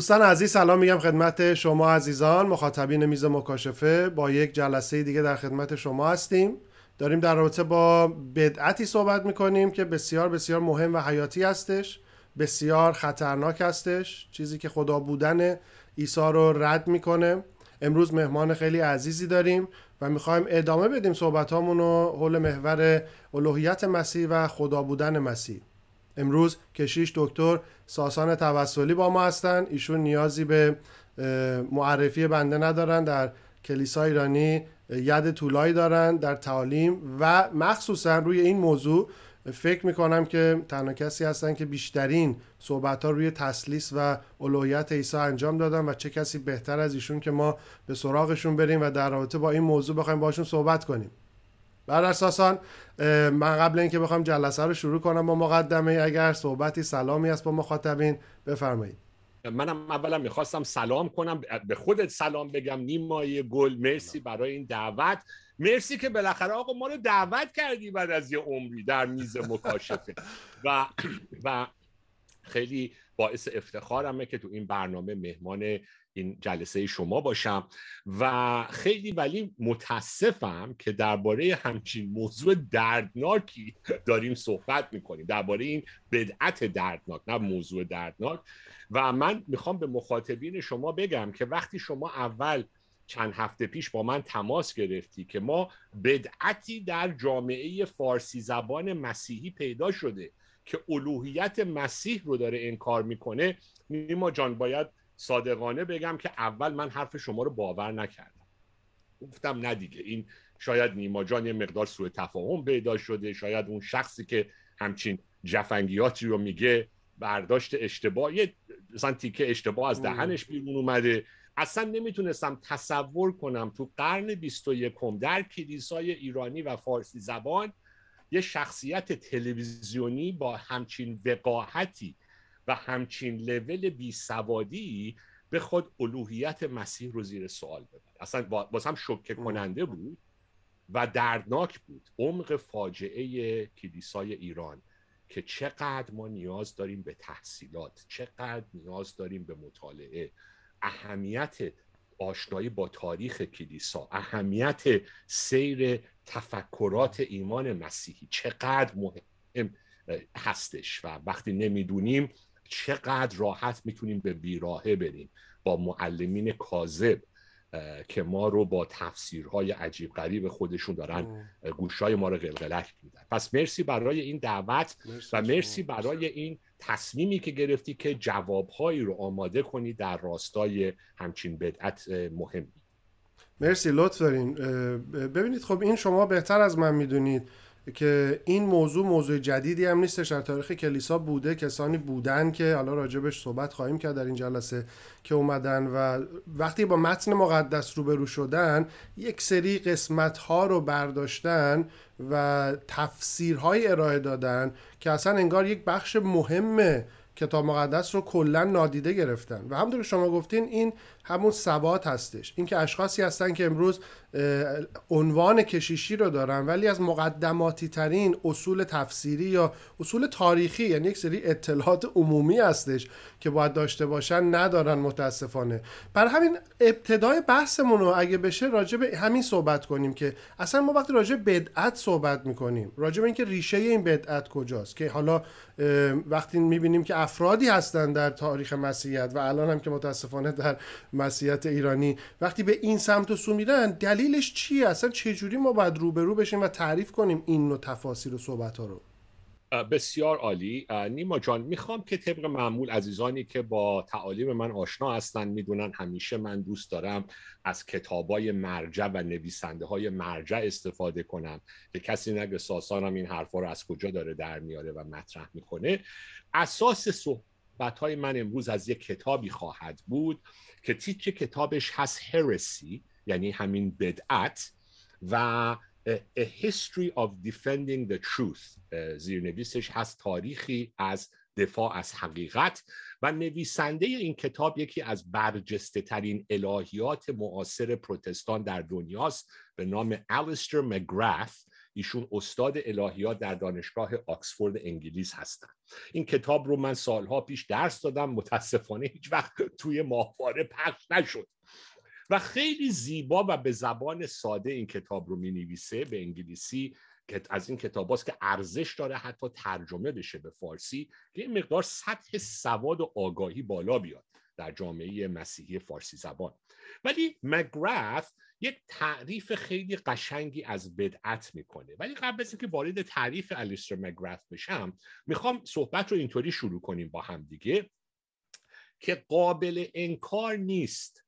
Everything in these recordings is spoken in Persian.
دوستان عزیز سلام میگم خدمت شما عزیزان. مخاطبین میز مکاشفه با یک جلسه دیگه در خدمت شما هستیم. داریم در رابطه با بدعتی صحبت می‌کنیم که بسیار بسیار مهم و حیاتی هستش. بسیار خطرناک هستش. چیزی که خدا بودن عیسی رو رد می‌کنه. امروز مهمان خیلی عزیزی داریم و می‌خوایم ادامه بدیم صحبت رو حول محور الوهیت مسیح و خدا بودن مسیح. امروز کشیش دکتر ساسان توسلی با ما هستن. ایشون نیازی به معرفی بنده ندارن. در کلیسا ایرانی ید طولایی دارن در تعالیم و مخصوصا روی این موضوع فکر می‌کنم که تنها کسی هستن که بیشترین صحبت ها روی تسلیس و الوهیت عیسی انجام دادن و چه کسی بهتر از ایشون که ما به سراغشون بریم و در رابطه با این موضوع بخوایم باشون صحبت کنیم. بر اساسان من قبل اینکه بخوام جلسه رو شروع کنم با مقدمه اگر صحبتی سلامی است با مخاطبین بفرمایید. منم اولا می‌خواستم سلام کنم به خودت سلام بگم نیمای گل. مرسی برای این دعوت. مرسی که بالاخره آقا ما رو دعوت کردی بعد از یه عمری در میز مکاشفه. و و خیلی باعث افتخارمه که تو این برنامه مهمان این جلسه شما باشم. و خیلی ولی متاسفم که درباره همچین موضوع دردناکی داریم صحبت می‌کنیم. درباره این بدعت دردناک نه موضوع دردناک. و من می‌خوام به مخاطبین شما بگم که وقتی شما اول چند هفته پیش با من تماس گرفتی که ما بدعتی در جامعه فارسی زبان مسیحی پیدا شده که الوهیت مسیح رو داره انکار می‌کنه نیما جان باید صادقانه بگم که اول من حرف شما رو باور نکردم. گفتم نه دیگه این شاید نیما جان یه مقدار سوء تفاهم پیدا شده شاید اون شخصی که همچین جفنگیاتی رو میگه برداشت اشتباه یه مثلا تیکه اشتباه از دهنش بیرون اومده. اصلا نمی‌تونستم تصور کنم تو قرن 21 در کلیسای ایرانی و فارسی زبان یه شخصیت تلویزیونی با همچین وقاحتی و همچین لول بیسوادی به خود الوهیت مسیح رو زیر سوال ببره. اصلا باز هم شکه کننده بود و دردناک بود. عمق فاجعه کلیسای ایران که چقدر ما نیاز داریم به تحصیلات چقدر نیاز داریم به مطالعه. اهمیت آشنایی با تاریخ کلیسا اهمیت سیر تفکرات ایمان مسیحی. چقدر مهم هستش و وقتی نمی‌دونیم چقدر راحت می‌تونیم به بیراهه بریم. با معلمین کاذب که ما رو با تفسیرهای عجیب غریب خودشون دارن گوشای ما رو قلقلک میدن. پس مرسی برای این دعوت و مرسی. برای این تصمیمی که گرفتی که جوابهایی رو آماده کنی در راستای همچین بدعت مهمی. مرسی لطف دارین. ببینید خب این شما بهتر از من می‌دونید که این موضوع موضوع جدیدی هم نیستش. در تاریخ کلیسا بوده کسانی بودن که حالا راجبش صحبت خواهیم کرد در این جلسه که اومدن و وقتی با متن مقدس روبرو شدن یک سری قسمت ها رو برداشتن و تفسیرهای ارائه دادن که اصلا انگار یک بخش مهمه کتاب مقدس رو کلا نادیده گرفتن. و همونطور که شما گفتین این همون سواد هستش. اینکه اشخاصی هستن که امروز عنوان کشیشی رو دارن ولی از مقدماتی ترین اصول تفسیری یا اصول تاریخی یعنی یک سری اطلاعات عمومی هستش که باید داشته باشن ندارن متاسفانه. بر همین ابتدای بحثمون رو اگه بشه راجع به همین صحبت کنیم که اصلا ما وقتی راجع بدعت صحبت می‌کنیم راجع به اینکه ریشه این بدعت کجاست که حالا وقتی می‌بینیم که افرادی هستن در تاریخ مسیحیت و الان هم که متاسفانه در مسیحیت ایرانی وقتی به این سمت و سو میرن دلیلش چیه؟ اصلا چجوری ما باید روبرو بشیم و تعریف کنیم این نوع تفاصیل و صحبت ها رو بسیار عالی. نیما جان می‌خوام که طبق معمول عزیزانی که با تعالیم من آشنا هستن می‌دونن همیشه من دوست دارم از کتابای مرجع و نویسنده های مرجع استفاده کنم. که کسی نگه ساسانم این حرفا رو از کجا داره در میاره و مطرح می‌کنه. اساس صحبت های من امروز از یک کتابی خواهد بود که تیتر کتابش هست هرسی یعنی همین بدعت و A History of Defending the Truth. زیرنویسش هست تاریخی از دفاع از حقیقت و نویسنده این کتاب یکی از برجسته ترین الهیات معاصر پروتستان در دنیاست به نام الیستر مگراث ایشون استاد الهیات در دانشگاه آکسفورد انگلیس هستند این کتاب رو من سالها پیش درس دادم. متاسفانه هیچ وقت توی ماهواره پخش نشد. و خیلی زیبا و به زبان ساده این کتاب رو می نویسه به انگلیسی که از این کتاب که ارزش داره حتی ترجمه بشه به فارسی که این مقدار سطح سواد و آگاهی بالا بیاد در جامعه مسیحی فارسی زبان. ولی مگرث یک تعریف خیلی قشنگی از بدعت می‌کنه. ولی قبل از اینکه وارد تعریف الیستر مگرث بشم می‌خوام صحبت رو اینطوری شروع کنیم با هم دیگه که قابل انکار نیست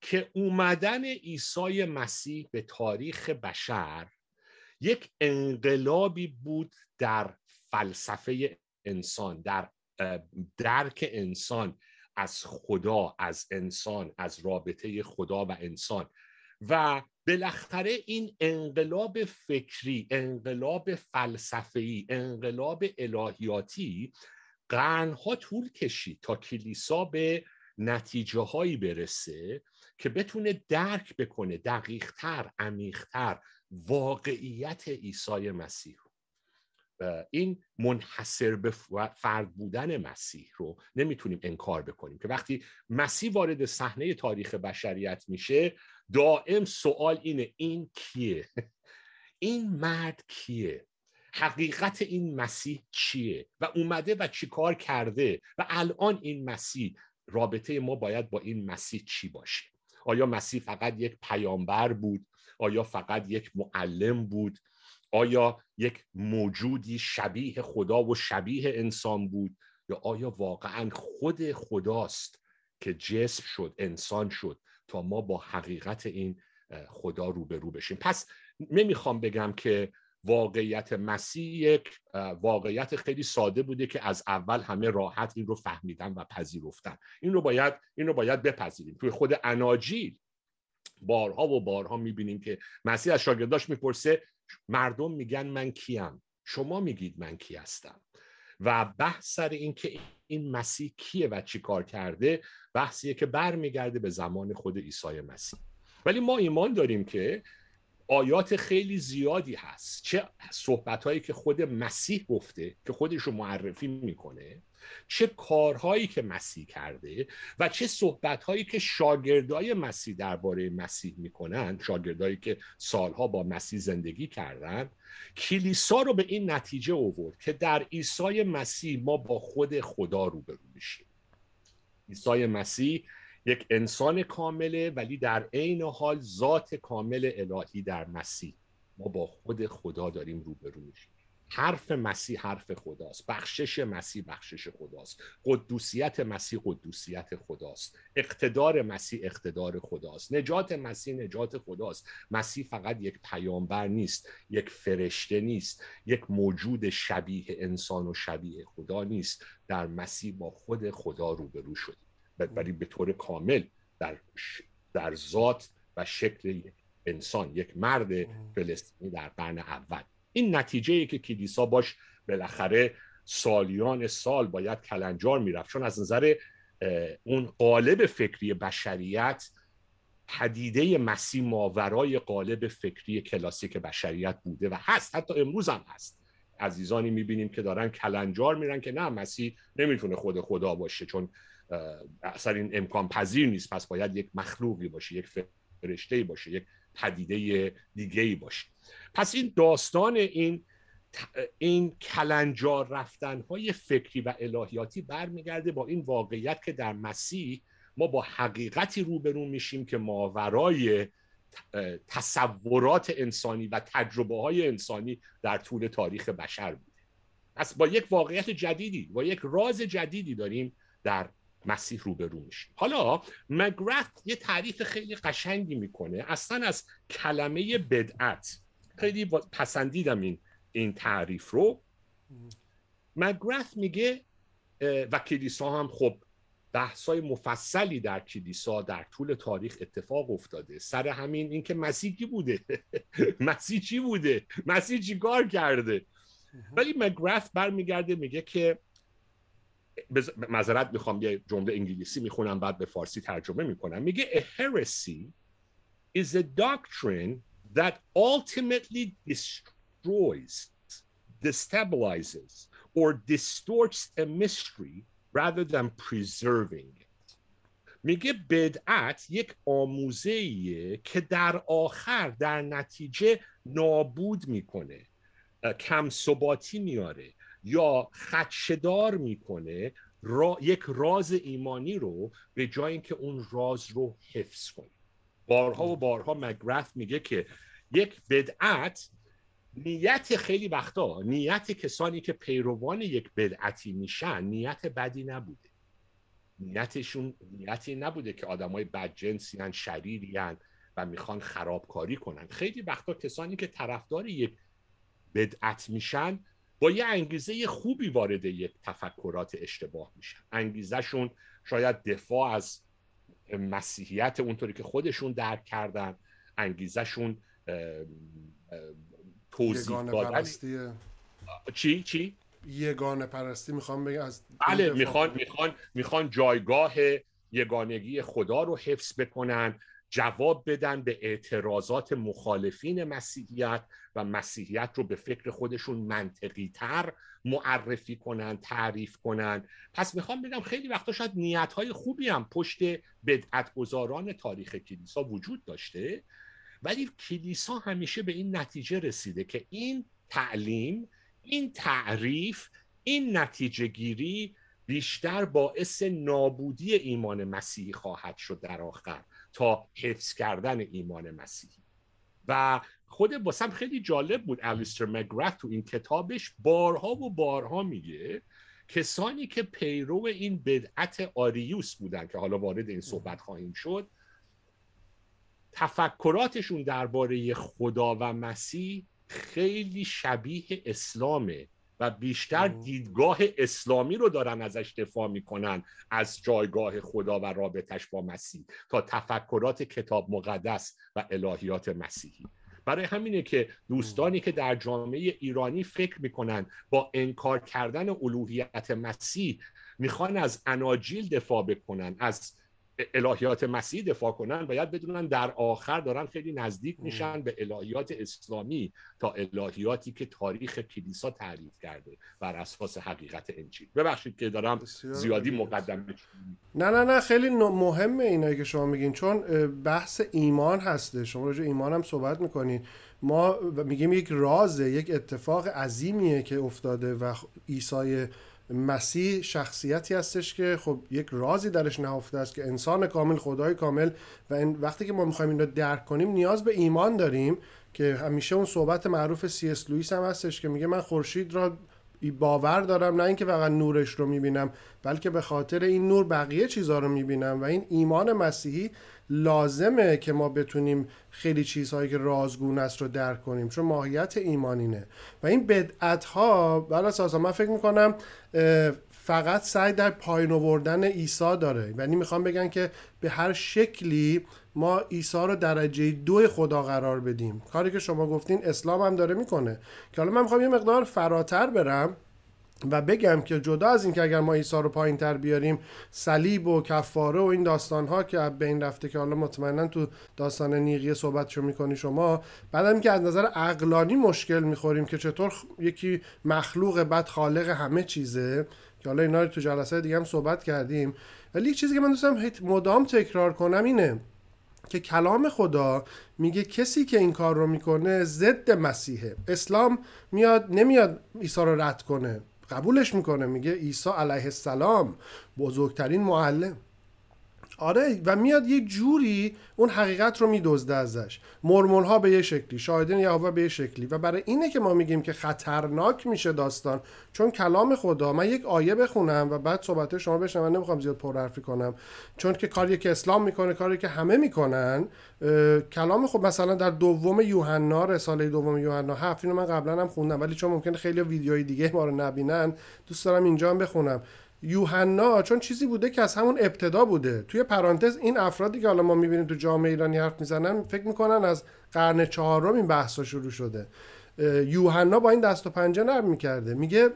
که اومدن عیسی مسیح به تاریخ بشر یک انقلابی بود در فلسفه انسان در درک انسان از خدا از انسان از رابطه خدا و انسان. و بالاخره این انقلاب فکری انقلاب فلسفه‌ای انقلاب الهیاتی قرنها طول کشید تا کلیسا به نتیجه هایی برسه. که بتونه درک بکنه دقیقتر عمیقتر واقعیت عیسی مسیح این منحصر به فرد بودن مسیح رو نمی‌تونیم انکار بکنیم که وقتی مسیح وارد صحنه تاریخ بشریت میشه دائم سوال اینه این کیه؟ این مرد کیه؟ حقیقت این مسیح چیه؟ و اومده و چیکار کرده؟ و الان این مسیح رابطه ما باید با این مسیح چی باشه؟ آیا مسیح فقط یک پیامبر بود؟ آیا فقط یک معلم بود؟ آیا یک موجودی شبیه خدا و شبیه انسان بود؟ یا آیا واقعا خود خداست که جسم شد انسان شد تا ما با حقیقت این خدا روبرو بشیم؟ پس نمی‌خوام بگم که واقعیت مسیح یک واقعیت خیلی ساده بوده که از اول همه راحت این رو فهمیدن و پذیرفتن. این رو باید این رو باید بپذیریم. توی خود اناجیل بارها و بارها می‌بینیم که مسیح از شاگرداش می‌پرسه مردم میگن من کیم؟ شما میگید من کی هستم؟ و بحث سر این که این مسیح کیه و چی کار کرده بحثیه که برمیگرده به زمان خود عیسی مسیح. ولی ما ایمان داریم که آیات خیلی زیادی هست. چه صحبت هایی که خود مسیح گفته که خودش رو معرفی می‌کنه چه کارهایی که مسیح کرده و چه صحبتهایی که شاگردای مسیح درباره مسیح می‌کنن شاگردایی که سالها با مسیح زندگی کردن. کلیسا رو به این نتیجه آورد که در عیسی مسیح ما با خود خدا روبرو میشیم. عیسی مسیح یک انسان کامله ولی در عین حال ذات کامل الهی در مسیح. ما با خود خدا داریم روبرو میشیم. حرف مسیح حرف خداست. بخشش مسیح بخشش خداست. قدوسیت مسیح قدوسیت خداست. اقتدار مسیح اقتدار خداست. نجات مسیح نجات خداست. مسیح فقط یک پیامبر نیست یک فرشته نیست یک موجود شبیه انسان و شبیه خدا نیست. در مسیح با خود خدا روبرو شدیم. ولی به طور کامل در در ذات و شکل انسان یک مرد فلسطینی در قرن اول. این نتیجه ای که کلیسا باش بالاخره سالیان سال باید کلنجار می‌رفت. چون از نظر اون قالب فکری بشریت پدیده مسیح ماورای قالب فکری کلاسیک بشریت بوده و هست. حتی امروز هم هست. عزیزانی می‌بینیم که دارن کلنجار میرن که نه مسیح نمی‌تونه خود خدا باشه. چون اصلا این امکان پذیر نیست. پس باید یک مخلوقی باشه یک فرشته باشه یک پدیده دیگه ای باشه. پس این داستان این این کلنجار رفتن های فکری و الهیاتی برمیگرده با این واقعیت که در مسیح ما با حقیقتی روبرو میشیم که ماورای تصورات انسانی و تجربه های انسانی در طول تاریخ بشر بوده. پس با یک واقعیت جدیدی با یک راز جدیدی داریم در مسیح روبرو میشیم. حالا مگرث یه تعریف خیلی قشنگی می‌کنه. اصلا از کلمه بدعت. خیلی پسندیدم این این تعریف رو. مگرث میگه و کلیسا هم خب بحثای مفصلی در کلیسا در طول تاریخ اتفاق افتاده. سر همین اینکه مسیح کی بوده؟ مسیح چی بوده؟ مسیح کرده؟ ولی مگرث برمیگرده میگه که معذرت می‌خوام یه جمله انگلیسی می‌خونم بعد به فارسی ترجمه می‌کنم میگه a heresy is a doctrine that ultimately destroys, destabilizes, or distorts a mystery rather than preserving it. میگه بدعت یک آموزه که در آخر در نتیجه نابود می‌کنه کم ثباتی میاره یا خدشدار می‌کنه را، یک راز ایمانی رو به جای اینکه اون راز رو حفظ کنه. بارها و بارها مگرفت میگه که یک بدعت نیت خیلی وقتا نیت کسانی که پیروان یک بدعتی میشن نیت بدی نبوده. نیتشون نیتی نبوده که آدمای بدجنسی هن شریری هن و می‌خوان خرابکاری کنن. خیلی وقتا کسانی که طرفدار یک بدعت میشن با یه انگیزه خوبی وارد یک تفکرات اشتباه میشن. انگیزهشون شاید دفاع از مسیحیت اونطوری که خودشون درک کردن انگیزهشون توضیح دادن. چی؟ چی؟ یگانه پرستی می‌خوام بگم از بله می‌خوان می‌خوان می‌خوان جایگاه یگانگی خدا رو حفظ بکنن. جواب بدن به اعتراضات مخالفین مسیحیت و مسیحیت رو به فکر خودشون منطقی تر معرفی کنن تعریف کنن. پس می‌خوام بگم خیلی وقتا شاید نیت های خوبی هم پشت بدعت گذاران تاریخ کلیسا وجود داشته ولی کلیسا همیشه به این نتیجه رسیده که این تعلیم این تعریف این نتیجه گیری بیشتر باعث نابودی ایمان مسیحی خواهد شد در آخر. تا حفظ کردن ایمان مسیحی. و خود باسم خیلی جالب بود الیستر مگرف تو این کتابش بارها و بارها میگه کسانی که پیرو این بدعت آریوس بودن که حالا وارد این صحبت خواهیم شد تفکراتشون درباره خدا و مسیح خیلی شبیه اسلامه. و بیشتر دیدگاه اسلامی رو دارن ازش دفاع می‌کنن از جایگاه خدا و رابطش با مسیح تا تفکرات کتاب مقدس و الهیات مسیحی. برای همینه که دوستانی که در جامعه ایرانی فکر می‌کنن با انکار کردن الوهیت مسیح می‌خوان از اناجیل دفاع بکنن از الهیات مسیح دفاع کنن باید بدونن در آخر دارن خیلی نزدیک میشن به الهیات اسلامی تا الهیاتی که تاریخ کلیسا تعریف کرده بر اساس حقیقت انجیل. ببخشید که دارم زیادی مقدم نه نه نه خیلی مهمه اینایی که شما میگین چون بحث ایمان هسته. شما راجع ایمان هم صحبت می‌کنین. ما میگیم یک رازه یک اتفاق عظیمیه که افتاده و عیسی مسیح شخصیتی هستش که خب یک رازی درش نهفته است که انسان کامل خدای کامل و این وقتی که ما می‌خوایم این رو درک کنیم نیاز به ایمان داریم که همیشه اون صحبت معروف سی اس لوئیس هم هستش که میگه من خورشید را باور دارم نه اینکه فقط نورش رو می‌بینم بلکه به خاطر این نور بقیه چیزها رو می‌بینم و این ایمان مسیحی لازمه که ما بتونیم خیلی چیزهایی که رازگون است رو درک کنیم چون ماهیت ایمانینه و این بدعت ها بر اساس من فکر می‌کنم فقط سعی در پایین آوردن عیسی داره. یعنی می‌خوام بگن که به هر شکلی ما عیسی رو درجه دو خدا قرار بدیم. کاری که شما گفتین اسلام هم داره می‌کنه. که حالا من می‌خوام یه مقدار فراتر برم. و بگم که جدا از اینکه اگر ما عیسی رو پایین تر بیاریم صلیب و کفاره و این داستان ها که به این رفته که حالا مطمئنا تو داستان نیقیه صحبتشو می‌کنی شما بعدم که از نظر عقلانی مشکل می‌خوریم که چطور یکی مخلوق بد خالق همه چیزه که حالا اینا رو تو جلسه دیگه هم صحبت کردیم. ولی یک چیزی که من دوستم مدام تکرار کنم اینه که کلام خدا میگه کسی که این کار رو می‌کنه ضد مسیحه. اسلام میاد نمیاد عیسی رو رد کنه. قبولش می‌کنه میگه عیسی علیه السلام بزرگترین معلم. آره و میاد یه جوری اون حقیقت رو میدزده ازش. مرمون ها به یه شکلی شاهدین یهوه به یه شکلی. و برای اینه که ما میگیم که خطرناک میشه داستان چون کلام خدا من یک آیه بخونم و بعد صحبت شما بشنم من نمی‌خوام زیاد پرحرفی کنم. چون که کاری که اسلام می‌کنه کاری که همه می‌کنن کلام خب مثلا در دوم یوحنا رساله دوم یوحنا هفت اینو من قبلا هم خوندم ولی چون ممکنه خیلی ویدیوهای دیگه ما رو نبینن دوست دارم اینجا هم بخونم. یوحنا چون چیزی بوده که از همون ابتدا بوده. توی پرانتز این افرادی که حالا ما می‌بینیم تو جامعه ایرانی حرف می‌زنن فکر می‌کنن از قرن چهارم این بحثا شروع شده. یوحنا با این دست و پنجه نرم می‌کرده. میگه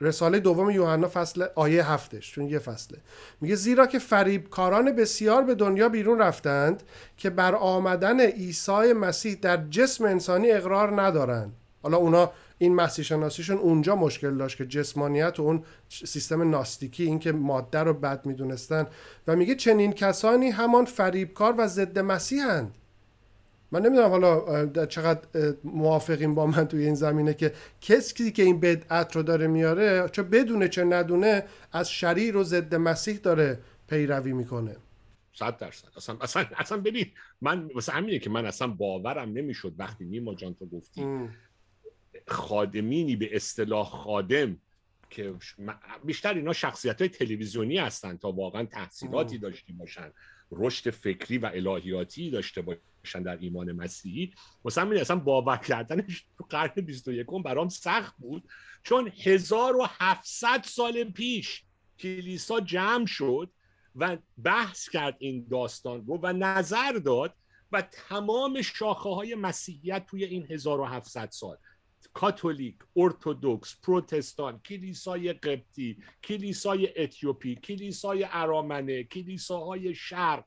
رساله دوم یوحنا فصل آیه هفتش چون یه فصله. میگه زیرا که فریبکاران بسیار به دنیا بیرون رفتند که بر آمدن عیسی مسیح در جسم انسانی اقرار ندارند. حالا اونا این مسیح شناسیشون اونجا مشکل داشت که جسمانیت و اون سیستم ناستیکی اینکه ماده رو بد می‌دونستن. و میگه چنین کسانی همان فریبکار و ضد مسیحند. من نمی‌دونم حالا چقدر موافقیم با من توی این زمینه که کسی که این بدعت رو داره میاره چه بدونه چه ندونه از شریر و ضد مسیح داره پیروی می‌کنه. صد درصد. اصلا اصلا اصلا ببین من واسه همینه که من اصلا باورم نمی‌شد وقتی نیما جان تو گفتی خادمینی به اصطلاح خادم که بیشتر اینا شخصیت های تلویزیونی هستن تا واقعا تحصیلاتی داشته باشن رشد فکری و الهیاتی داشته باشن در ایمان مسیحی. واسه اصلا باور کردنش تو قرن 21 برام سخت بود چون 1700 سال پیش کلیسا جمع شد و بحث کرد این داستان رو و نظر داد و تمام شاخه های مسیحیت توی این 1700 سال. کاتولیک، ارتودکس، پروتستان، کلیسای قبطی، کلیسای اتیوپی، کلیسای ارامنه، کلیساهای شرق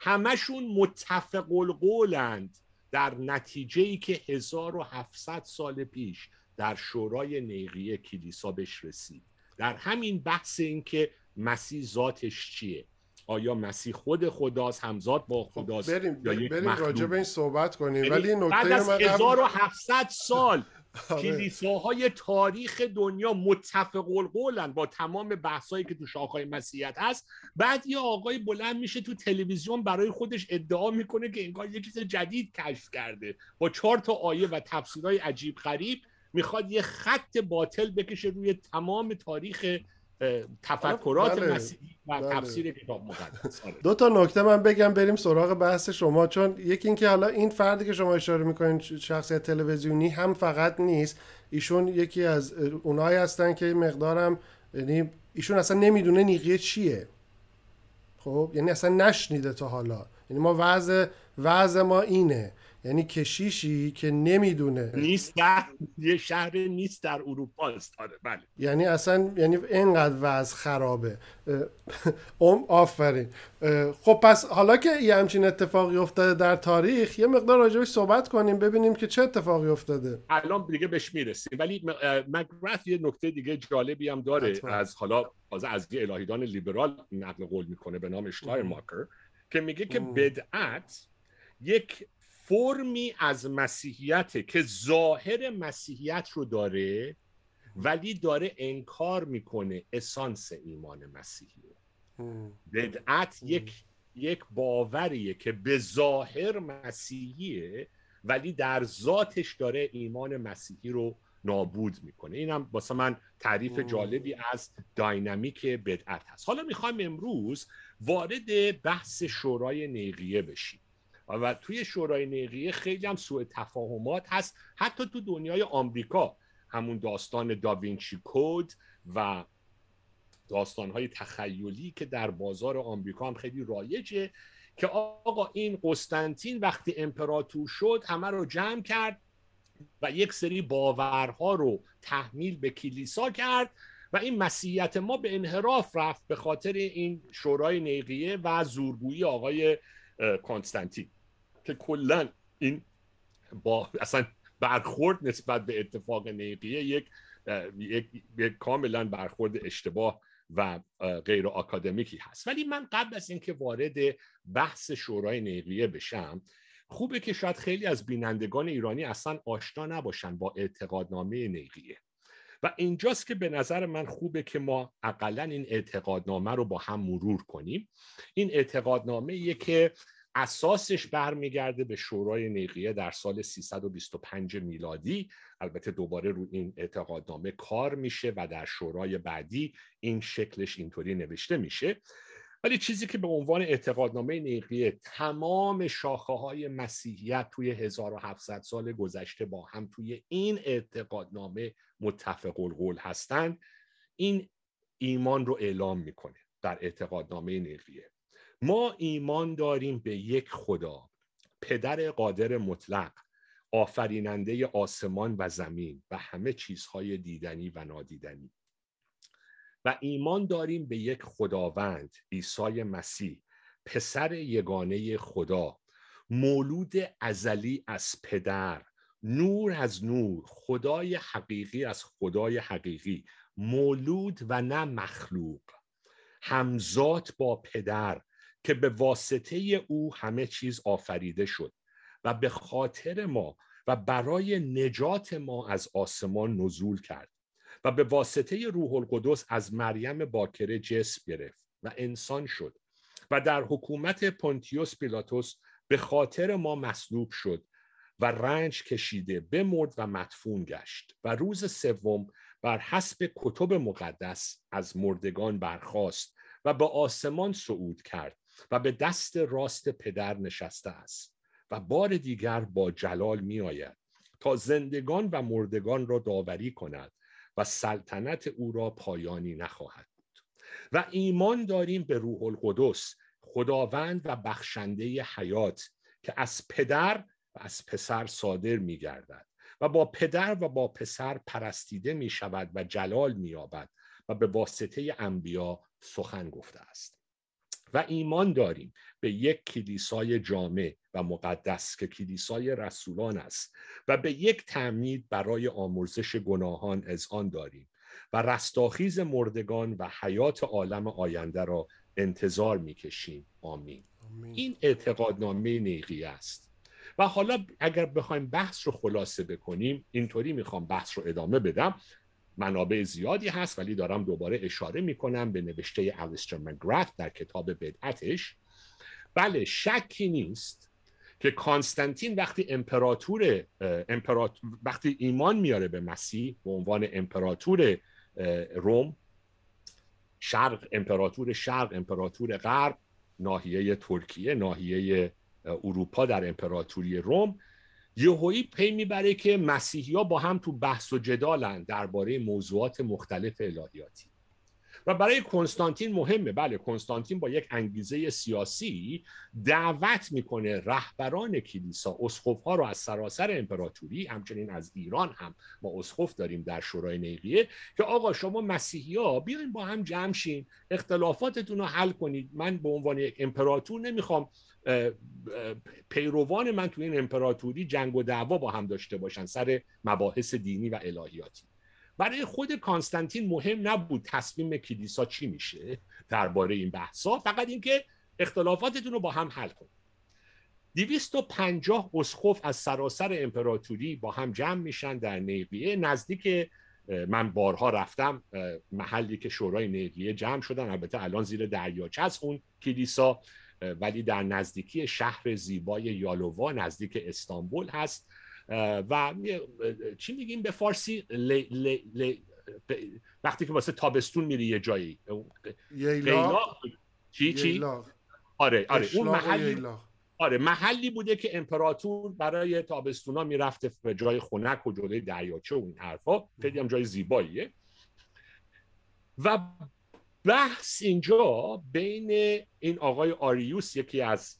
همشون متفق القولند در نتیجه ای که 1700 سال پیش در شورای نیقیه کلیسا بهش رسید در همین بحث این که مسیح ذاتش چیه؟ آیا مسیح خود خداست همزاد با خب، خداست بریم بریم راجع به این صحبت کنیم. ولی نکته بعد از 1700 سال. کلیساهای تاریخ دنیا متفق القولن با تمام بحثایی که تو شاخهای مسیحیت هست. بعد یه آقای بلند میشه تو تلویزیون برای خودش ادعا می‌کنه که انگار یه چیز جدید کشف کرده. با چهار تا آیه و تفسیرهای عجیب غریب می‌خواد یه خط باطل بکشه روی تمام تاریخ تفکرات بله. مسیحی و بله. تفسیر کتاب مقدس آره. دو تا نکته من بگم بریم سراغ بحث شما چون یکی اینکه حالا این فردی که شما اشاره می‌کنین شخصیت تلویزیونی هم فقط نیست ایشون یکی از اونایی هستن که مقدارم یعنی ایشون اصلا نمی‌دونه نیقیه چیه خب یعنی اصلا نشنیده تا حالا یعنی ما وضع وضع ما اینه یعنی کشیشی که نمی‌دونه. نیست در یه شهر نیست در اروپا است. آره بله. یعنی اصلا یعنی اینقدر وضع خرابه. ام آفرین. خب پس حالا که یه همچین اتفاقی افتاده در تاریخ یه مقدار راجبش صحبت کنیم ببینیم که چه اتفاقی افتاده. الان دیگه بهش می‌رسیم. ولی مگرث یه نکته دیگه جالبی هم داره از حالا از یه الهیدان لیبرال نقل قول می‌کنه به نام ماکر که میگه که بدعت یک فرمی از مسیحیت که ظاهر مسیحیت رو داره ولی داره انکار می‌کنه اسانس ایمان مسیحی. رو بدعت یک یک باوریه که به ظاهر مسیحیه ولی در ذاتش داره ایمان مسیحی رو نابود می‌کنه. اینم واسه من تعریف جالبی از داینامیک بدعت هست. حالا می‌خوایم امروز وارد بحث شورای نیقیه بشیم. و توی شورای نقیه خیلی هم سوء تفاهمات هست. حتی تو دنیای آمریکا همون داستان داوینچی کود و داستانهای تخیلی که در بازار آمریکا هم خیلی رایجه که آقا این قسطنطین وقتی امپراتور شد همه رو جمع کرد و یک سری باورها رو تحمیل به کلیسا کرد و این مسیحیت ما به انحراف رفت به خاطر این شورای نیقیه و زورگویی آقای کنستانتین. که کلا این با اصلا برخورد نسبت به اتفاق نیقیه یک یک, یک کاملا برخورد اشتباه و غیر آکادمیکی هست. ولی من قبل از اینکه وارد بحث شورای نیقیه بشم خوبه که شاید خیلی از بینندگان ایرانی اصلا آشنا نباشن با اعتقادنامه نیقیه و اینجاست که به نظر من خوبه که ما اقلا این اعتقادنامه رو با هم مرور کنیم. این اعتقادنامه که اساسش برمیگرده به شورای نیقیه در سال 325 میلادی. البته دوباره رو این اعتقادنامه کار میشه و در شورای بعدی این شکلش اینطوری نوشته میشه. ولی چیزی که به عنوان اعتقادنامه نیقیه تمام شاخه های مسیحیت توی 1700 سال گذشته با هم توی این اعتقادنامه متفق القول هستند این ایمان رو اعلام می‌کنه در اعتقادنامه نیقیه ما ایمان داریم به یک خدا پدر قادر مطلق آفریننده آسمان و زمین و همه چیزهای دیدنی و نادیدنی. و ایمان داریم به یک خداوند عیسی مسیح پسر یگانه خدا مولود ازلی از پدر نور از نور خدای حقیقی از خدای حقیقی مولود و نه مخلوق. همزاد با پدر که به واسطه او همه چیز آفریده شد و به خاطر ما و برای نجات ما از آسمان نزول کرد و به واسطه روح القدس از مریم باکره جسم گرفت و انسان شد و در حکومت پونتیوس پیلاتوس به خاطر ما مصلوب شد و رنج کشیده بمرد و مدفون گشت و روز سوم بر حسب کتب مقدس از مردگان برخاست و به آسمان صعود کرد و به دست راست پدر نشسته است و بار دیگر با جلال می آید تا زندگان و مردگان را داوری کند و سلطنت او را پایانی نخواهد بود. و ایمان داریم به روح القدس خداوند و بخشنده حیات که از پدر و از پسر صادر می گردد و با پدر و با پسر پرستیده می شود و جلال می و به واسطه انبیا سخن گفته است. و ایمان داریم. به یک کلیسای جامع و مقدس که کلیسای رسولان است و به یک تعمید برای آمرزش گناهان از آن داریم و رستاخیز مردگان و حیات عالم آینده را انتظار می‌کشیم. آمین. آمین. این اعتقادنامه نیقی است. و حالا اگر بخوایم بحث رو خلاصه بکنیم اینطوری می‌خوام بحث رو ادامه بدم. منابع زیادی هست ولی دارم دوباره اشاره می‌کنم به نوشته الیستر مگرات در کتاب بدعتش. بله شکی نیست که کانستانتین وقتی امپراتور امپراتور وقتی ایمان میاره به مسیح به عنوان امپراتور روم شرق امپراتور شرق امپراتور غرب ناحیه ترکیه ناحیه اروپا در امپراتوری روم یهویی پی می‌بره که مسیحی ها با هم تو بحث و جدالن درباره موضوعات مختلف الهیاتی. و برای کنستانتین مهمه. بله کنستانتین با یک انگیزه سیاسی دعوت می‌کنه رهبران کلیسا. اسقف ها رو از سراسر امپراتوری همچنین از ایران هم ما اسقف داریم در شورای نیقیه که آقا شما مسیحی ها بیاین با هم جمع شین اختلافاتتون رو حل کنید. من به عنوان یک امپراتور نمی‌خوام پیروان من توی این امپراتوری جنگ و دعوا با هم داشته باشن سر مباحث دینی و الهیاتی. برای خود کانستانتین مهم نبود تصمیم کلیسا چی میشه درباره این بحثا فقط اینکه اختلافاتتون رو با هم حل کنید. 250 اسخف از سراسر امپراتوری با هم جمع میشن در نیقیه نزدیک من بارها رفتم محلی که شورای نیقیه جمع شدن. البته الان زیر دریاچه از اون کلیسا ولی در نزدیکی شهر زیبای یالووا نزدیک استانبول هست. و چی میگیم به فارسی؟ وقتی که واسه تابستون میری یه جایی. چی چی؟ آره آره اون محلی آره محلی بوده که امپراتور برای تابستونا می‌رفته به جای خنک و جلوی دریاچه و این حرفا. خیلی هم جای زیباییه. و بحث اینجا بین این آقای آریوس یکی از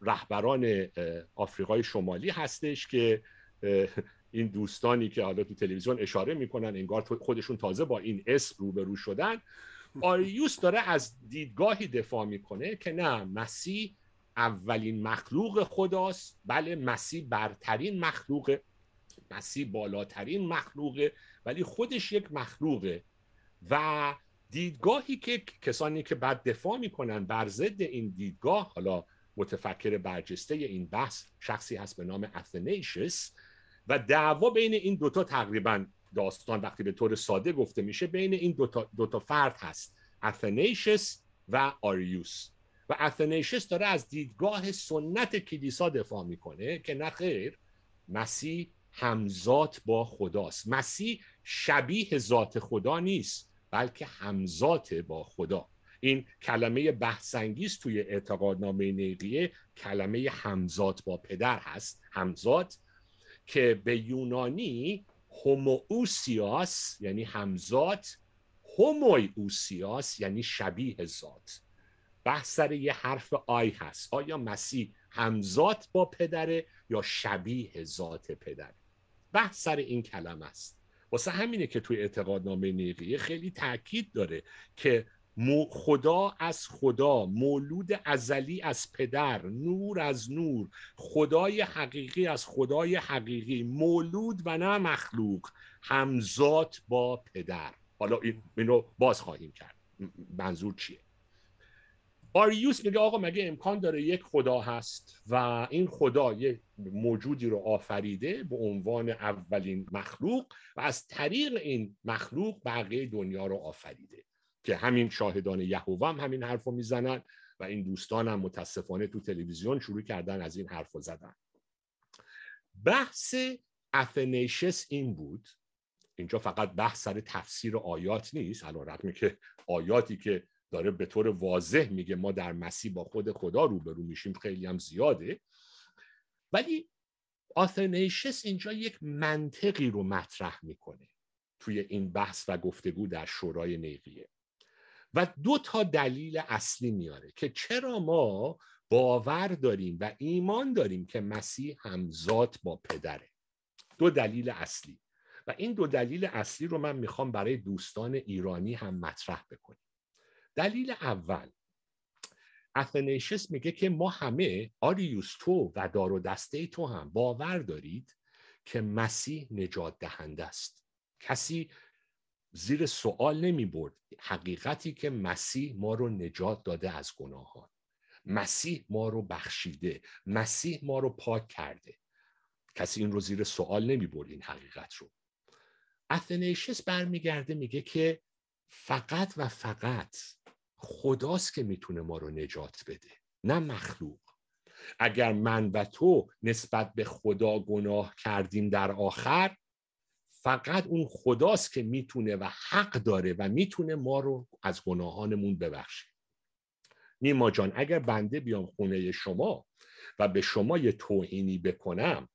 رهبران آفریقای شمالی هستش که این دوستانی که حالا تو تلویزیون اشاره می‌کنن انگار خودشون تازه با این اسم روبرو شدن. آریوس داره از دیدگاهی دفاع می‌کنه که نه مسیح اولین مخلوق خداست بله مسیح برترین مخلوقه مسیح بالاترین مخلوقه ولی خودش یک مخلوقه و دیدگاهی که کسانی که بعد دفاع می‌کنن بر ضد این دیدگاه حالا متفکر برجسته این بحث شخصی هست به نام اثنیشس و دعوا بین این دوتا تقریبا داستان وقتی به طور ساده گفته میشه بین این دوتا, دوتا فرد هست اثنیشس و آریوس و اثنیشس داره از دیدگاه سنت کلیسا دفاع می‌کنه که نه خیر مسیح همزاد با خداست. مسیح شبیه ذات خدا نیست. بلکه همزات با خدا. این کلمه بحثانگیز توی اعتقادنامه نیقیه کلمه همزات با پدر هست. همزات که به یونانی هومووسیاس یعنی همزات هومویوسیاس یعنی شبیه ذات. بحث سر یه حرف آی هست. آیا مسیح همزات با پدره یا شبیه ذات پدره؟ بحث سر این کلمه است. واسه همینه که توی اعتقادنامه نیقیه خیلی تاکید داره که خدا از خدا مولود ازلی از پدر نور از نور خدای حقیقی از خدای حقیقی مولود و نه مخلوق همزاد با پدر. حالا اینو باز خواهیم کرد. منظور چیه؟ آریوس میگه آقا مگه امکان داره یک خدا هست و این خدا یک موجودی رو آفریده به عنوان اولین مخلوق و از طریق این مخلوق بقیه دنیا رو آفریده که همین شاهدان یهوه هم همین حرف رو می‌زنن و این دوستان هم متاسفانه تو تلویزیون شروع کردن از این حرف رو زدن. بحث افنیشس این بود. اینجا فقط بحث سر تفسیر آیات نیست. حالا رقمی که آیاتی که داره به طور واضح میگه ما در مسیح با خود خدا روبرو میشیم خیلی هم زیاده. ولی آثنیشس اینجا یک منطقی رو مطرح می‌کنه توی این بحث و گفتگو در شورای نیقیه. و دو تا دلیل اصلی میاره که چرا ما باور داریم و ایمان داریم که مسیح همزاد با پدره. دو دلیل اصلی. و این دو دلیل اصلی رو من می‌خوام برای دوستان ایرانی هم مطرح بکنیم دلیل اول. افنیشس میگه که ما همه آریوس تو و دار و دسته تو هم باور دارید که مسیح نجات دهنده است. کسی زیر سوال نمی برد حقیقتی که مسیح ما رو نجات داده از گناهان. مسیح ما رو بخشیده مسیح ما رو پاک کرده. کسی این رو زیر سوال نمی برد این حقیقت رو. اتنیشس برمیگرده میگه که فقط و فقط خداست که می‌تونه ما رو نجات بده نه مخلوق. اگر من و تو نسبت به خدا گناه کردیم در آخر فقط اون خداست که می‌تونه و حق داره و می‌تونه ما رو از گناهانمون ببخشه. نیما جان اگر بنده بیام خونه شما و به شما یه توهینی بکنم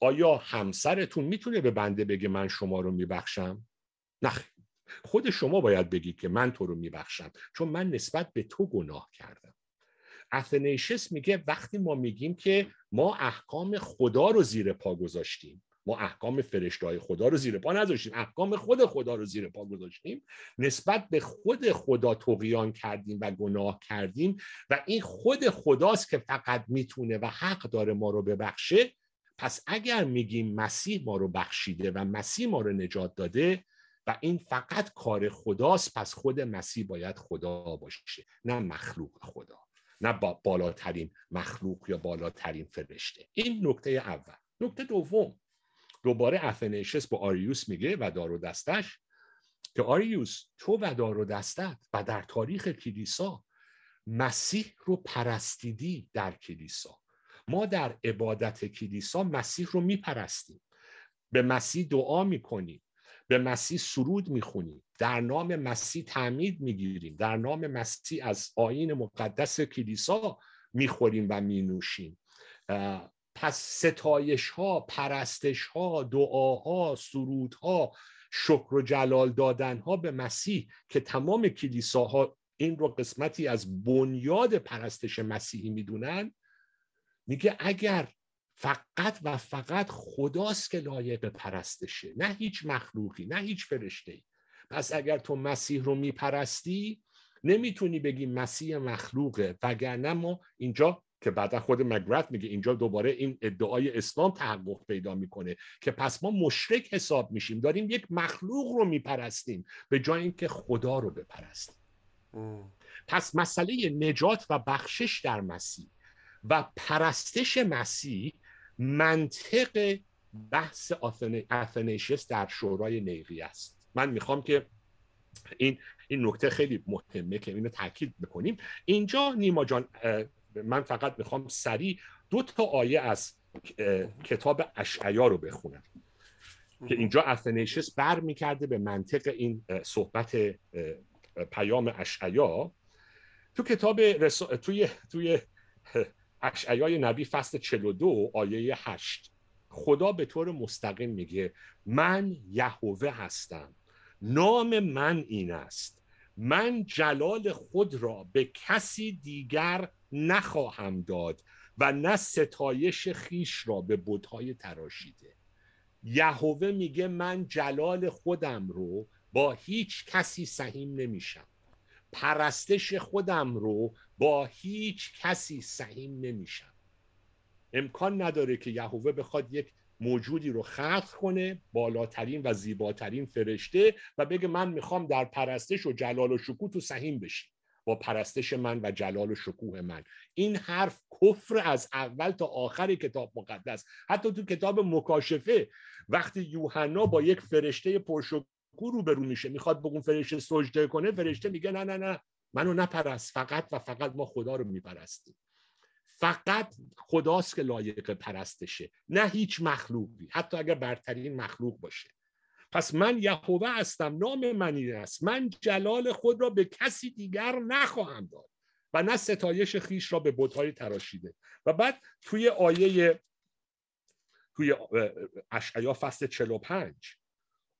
آیا همسرتون می‌تونه به بنده بگه من شما رو میبخشم؟ نه خود شما باید بگید که من تو رو میبخشم چون من نسبت به تو گناه کردم. اتنیشس میگه وقتی ما میگیم که ما احکام خدا رو زیر پا گذاشتیم ما احکام فرشته خدا رو زیر پا نذاشتیم احکام خود خدا رو زیر پا گذاشتیم نسبت به خود خدا توقیان کردیم و گناه کردیم و این خود خداست که فقط می‌تونه و حق داره ما رو ببخشه پس اگر میگیم مسیح ما رو بخشیده و مسیح ما رو نجات داده این فقط کار خداست پس خود مسیح باید خدا باشه نه مخلوق خدا نه با بالاترین مخلوق یا بالاترین فرشته. این نکته اول. نکته دوم. دوباره افنیشس با آریوس میگه و دار و دستش که آریوس تو و دار و دستت و در تاریخ کلیسا مسیح رو پرستیدی در کلیسا. ما در عبادت کلیسا مسیح رو میپرستیم. به مسیح دعا می‌کنیم. به مسیح سرود می‌خونیم. در نام مسیح تعمید می‌گیریم. در نام مسیح از آین مقدس کلیسا می‌خوریم و مینوشیم. پس ستایش ها پرستش ها دعاها سرودها شکر و جلال دادن ها به مسیح که تمام کلیساها این رو قسمتی از بنیاد پرستش مسیحی می‌دونن میگه اگر فقط و فقط خداست که لایق پرستشه نه هیچ مخلوقی نه هیچ فرشته پس اگر تو مسیح رو میپرستی نمی‌تونی بگی مسیح مخلوقه وگرنه ما اینجا که بعدا خود مگرت میگه اینجا دوباره این ادعای اسلام تحقق پیدا می‌کنه که پس ما مشرک حساب میشیم داریم یک مخلوق رو میپرستیم به جای اینکه خدا رو بپرستیم. پس مسئله نجات و بخشش در مسیح و پرستش مسیح منطق بحث افنیشس در شورای نیقی است. من می‌خوام که این این نکته خیلی مهمه که اینو تاکید بکنیم. اینجا نیما جان من فقط می‌خوام سریع دو تا آیه از کتاب اشعیا رو بخونم. که اینجا افنیشس بر می‌کرده به منطق این صحبت پیام اشعیا. تو کتاب رس... توی توی اشعیای نبی فصل 42 آیه 8 خدا به طور مستقیم میگه من یهوه هستم. نام من این است. من جلال خود را به کسی دیگر نخواهم داد و نه ستایش خیش را به بودهای تراشیده. یهوه میگه من جلال خودم رو با هیچ کسی سهیم نمیشم. پرستش خودم رو با هیچ کسی سهیم نمیشم. امکان نداره که یهوه بخواد یک موجودی رو خلق کنه بالاترین و زیباترین فرشته و بگه من می‌خوام در پرستش و جلال و شکوه تو سهیم بشی. با پرستش من و جلال و شکوه من. این حرف کفر از اول تا آخر کتاب مقدس. حتی تو کتاب مکاشفه وقتی یوحنا با یک فرشته پرشکوه روبرو میشه می‌خواد بگون فرشته سجده کنه فرشته میگه نه نه نه. منو نپرست فقط و فقط ما خدا رو میپرستیم. فقط خداست که لایق پرستشه نه هیچ مخلوقی حتی اگر برترین مخلوق باشه. پس من یهوه هستم نام من این است. من جلال خود را به کسی دیگر نخواهم داد و نه ستایش خیش را به بتهای تراشیده. و بعد توی آیه توی اشعیا فصل 45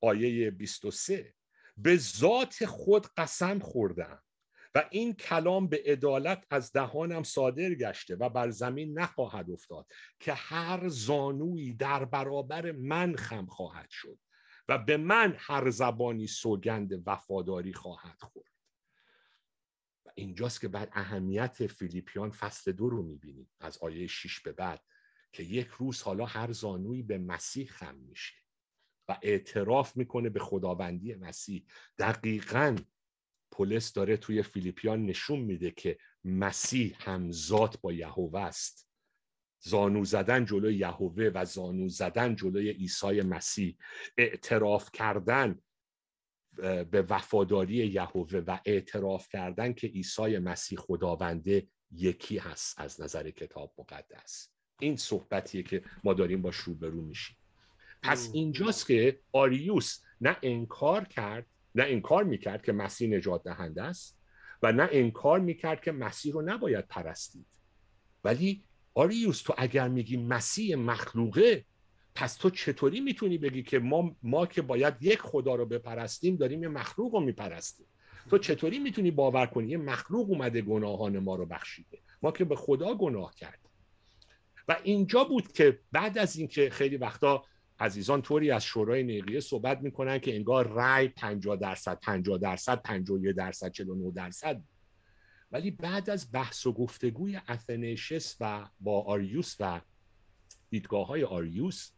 آیه 23 به ذات خود قسم خوردم و این کلام به عدالت از دهانم صادر گشته و بر زمین نخواهد افتاد که هر زانویی در برابر من خم خواهد شد و به من هر زبانی سوگند وفاداری خواهد خورد. و اینجاست که بعد اهمیت فیلیپیان فصل دو رو می‌بینیم از آیه 6 به بعد که یک روز حالا هر زانویی به مسیح خم میشه و اعتراف می‌کنه به خداوندی مسیح. دقیقا پولس داره توی فیلیپیان نشون میده که مسیح همزاد با یهوه است. زانو زدن جلوی یهوه و زانو زدن جلوی عیسی مسیح اعتراف کردن به وفاداری یهوه و اعتراف کردن که عیسی مسیح خداونده یکی هست از نظر کتاب مقدس. این صحبتیه که ما داریم با روبرو میشیم. پس اینجاست که آریوس نه انکار کرد نه انکار می‌کرد که مسیح نجات دهنده است و نه انکار می‌کرد که مسیح رو نباید پرستید. ولی آریوس تو اگر میگی مسیح مخلوقه پس تو چطوری می‌تونی بگی که ما, ما که باید یک خدا رو بپرستیم داریم یه مخلوق رو میپرستیم؟ تو چطوری می‌تونی باور کنی یه مخلوق اومده گناهان ما رو بخشیده؟ ما که به خدا گناه کردیم. و اینجا بود که بعد از اینکه خیلی وقتا عزیزان طوری از شورای نیقیه صحبت می‌کنن که انگار رای 50 درصد 50 درصد 51 درصد 49 درصد. ولی بعد از بحث و گفتگوی Athanasius و با آریوس و دیدگاه های آریوس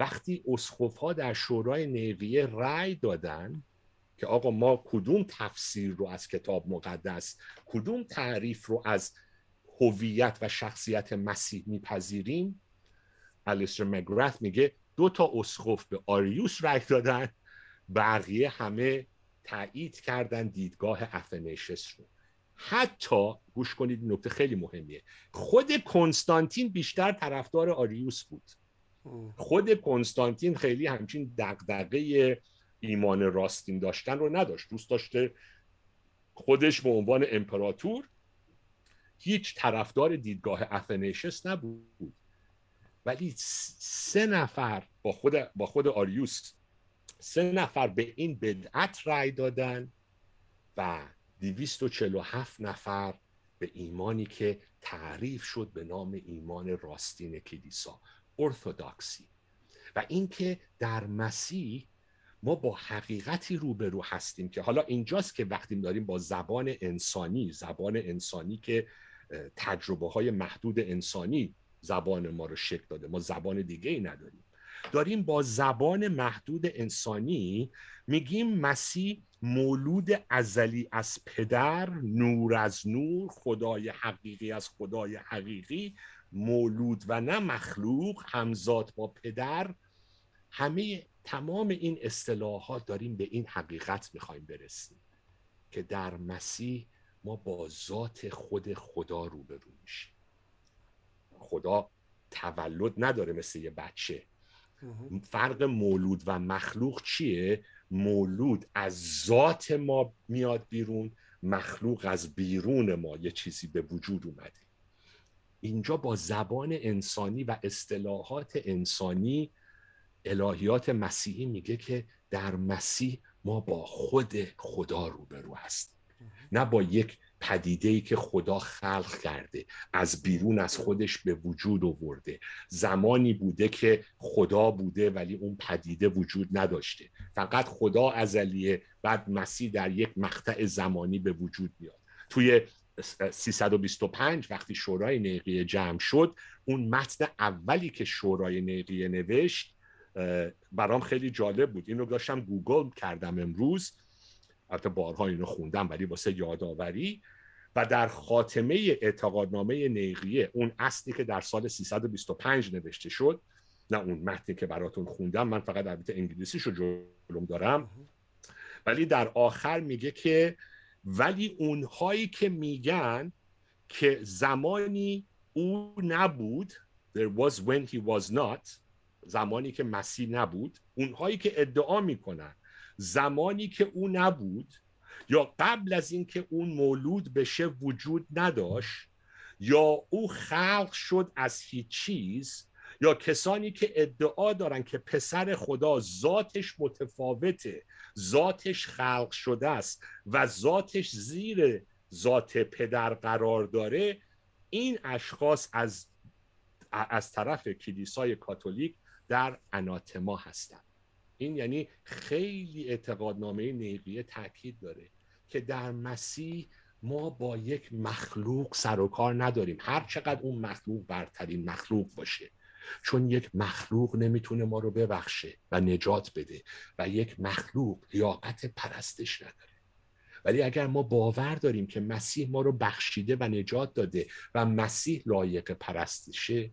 وقتی اسقف ها در شورای نیقیه رای دادن که آقا ما کدوم تفسیر رو از کتاب مقدس کدوم تعریف رو از هویت و شخصیت مسیح میپذیریم؟ الیستر مگرث میگه دو تا اسخف به آریوس رای دادن. بقیه همه تایید کردن دیدگاه افنیشس رو. حتی گوش کنید نکته خیلی مهمیه. خود کنستانتین بیشتر طرفدار آریوس بود. خود کنستانتین خیلی همچین دقدقه ایمان راستین داشتن رو نداشت. دوست داشته خودش به عنوان امپراتور هیچ طرفدار دیدگاه افنیشس نبود. ولی سه نفر با خود با خود آریوس سه نفر به این بدعت رأی دادن و 247 نفر به ایمانی که تعریف شد به نام ایمان راستین کلیسا ارتودکسی و اینکه در مسیح ما با حقیقتی روبرو هستیم که حالا اینجاست که وقتی داریم با زبان انسانی زبان انسانی که تجربه های محدود انسانی زبان ما رو شکل داده. ما زبان دیگه ای نداریم. داریم با زبان محدود انسانی میگیم مسیح مولود ازلی از پدر نور از نور خدای حقیقی از خدای حقیقی مولود و نه مخلوق همزاد با پدر. همه تمام این اصطلاحات داریم به این حقیقت می‌خوایم برسیم که در مسیح ما با ذات خود خدا روبرو میشیم. خدا تولد نداره مثل یه بچه. فرق مولود و مخلوق چیه؟ مولود از ذات ما میاد بیرون مخلوق از بیرون ما یه چیزی به وجود اومده. اینجا با زبان انسانی و اصطلاحات انسانی الهیات مسیحی میگه که در مسیح ما با خود خدا روبرو هستیم. نه با یک پدیده ای که خدا خلق کرده از بیرون از خودش به وجود آورده. زمانی بوده که خدا بوده ولی اون پدیده وجود نداشته. فقط خدا ازلیه بعد مسیح در یک مقطع زمانی به وجود میاد. توی 325 وقتی شورای نقیه جمع شد اون متن اولی که شورای نقیه نوشت برام خیلی جالب بود. اینو داشتم گوگل کردم امروز. البته بارها اینو خوندم ولی واسه یادآوری. و در خاتمه اعتقادنامه نقیه اون اصلی که در سال 325 نوشته شد نه اون متنی که براتون خوندم من فقط البته انگلیسیشو جلوم دارم. ولی در آخر میگه که ولی اونهایی که میگن که زمانی او نبود there was when he was not زمانی که مسیح نبود اونهایی که ادعا می‌کنن زمانی که او نبود یا قبل از اینکه اون مولود بشه وجود نداشت یا او خلق شد از هیچ چیز یا کسانی که ادعا دارن که پسر خدا ذاتش متفاوته ذاتش خلق شده است و ذاتش زیر ذات پدر قرار داره این اشخاص از از طرف کلیسای کاتولیک در اناتما هستند این یعنی خیلی اعتقادنامه نیقیه تاکید داره. که در مسیح ما با یک مخلوق سر و کار نداریم. هر چقدر اون مخلوق برترین مخلوق باشه. چون یک مخلوق نمی‌تونه ما رو ببخشه و نجات بده و یک مخلوق لیاقت پرستش نداره. ولی اگر ما باور داریم که مسیح ما رو بخشیده و نجات داده و مسیح لایق پرستشه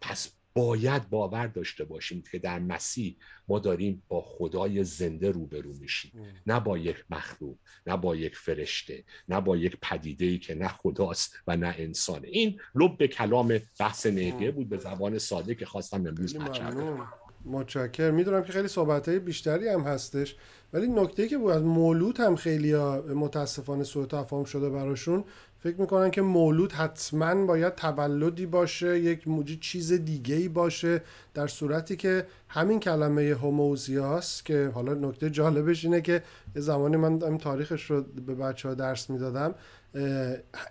پس باید باور داشته باشیم که در مسیح ما داریم با خدای زنده روبرو میشیم. نه با یک مخلوق نه با یک فرشته نه با یک پدیده ای که نه خداست و نه انسانه این لب کلام بحث نگه بود به زبان ساده که خواستم امروز مطرح متشکر می‌دونم که خیلی صحبت بیشتری هم هستش ولی نکته که بود مولود هم خیلی متاسفانه سوء تفاهم شده براشون. فکر می‌کنن که مولود حتما باید تولدی باشه یک موجی چیز دیگه ای باشه در صورتی که همین کلمه هوموزیاس که حالا نکته جالبش اینه که یه زمانی من این تاریخش رو به بچه ها درس می‌دادم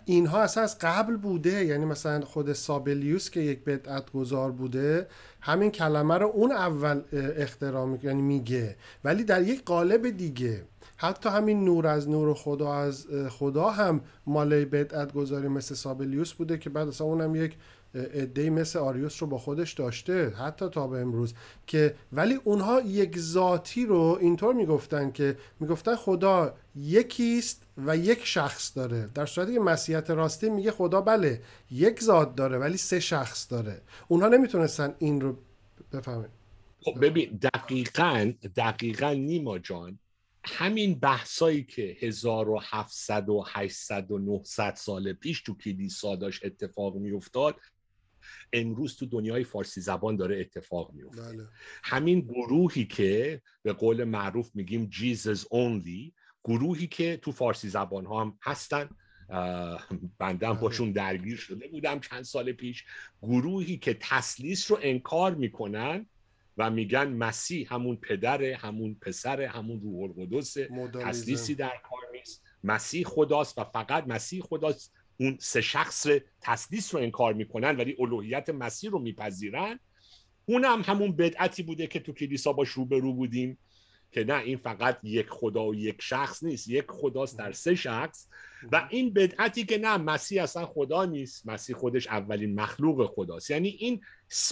اینها اصلا از قبل بوده یعنی مثلا خود سابلیوس که یک بدعت گذار بوده همین کلمه رو اون اول اختراع یعنی میگه. ولی در یک قالب دیگه حتی همین نور از نور خدا از خدا هم مال بدعت گذاری مثل سابلیوس بوده که بعد اصلا اونم یک عده مثل آریوس رو با خودش داشته حتی تا به امروز که ولی اونها یک ذاتی رو اینطور می‌گفتن که می‌گفتن خدا یکیست و یک شخص داره. در صورتی که مسیحیت راستی میگه خدا بله یک ذات داره ولی سه شخص داره. اونها نمی‌تونستن این رو بفهمن. خب ببین دقیقا دقیقا نیما جان همین بحثایی که 1700 و 800 و 900 سال پیش تو کلیسا داشت اتفاق میافتاد امروز تو دنیای فارسی زبان داره اتفاق میفته بله. همین گروهی که به قول معروف میگیم جیزز اونلی گروهی که تو فارسی زبان ها هم هستن بنده هم بله. باشون درگیر شده بودم چند سال پیش گروهی که تسلیس رو انکار می‌کنن و میگن مسیح همون پدره همون پسره همون روح القدس تسلیسی در کار نیست. مسیح خداست و فقط مسیح خداست. اون سه شخص تسلیس رو انکار می‌کنن ولی الوهیت مسیح رو میپذیرن. اونم همون بدعتی بوده که تو کلیسا باش روبرو بودیم که نه این فقط یک خدا و یک شخص نیست. یک خداست در سه شخص. و این بدعتی که نه مسیح اصلا خدا نیست. مسیح خودش اولین مخلوق خداست. یعنی این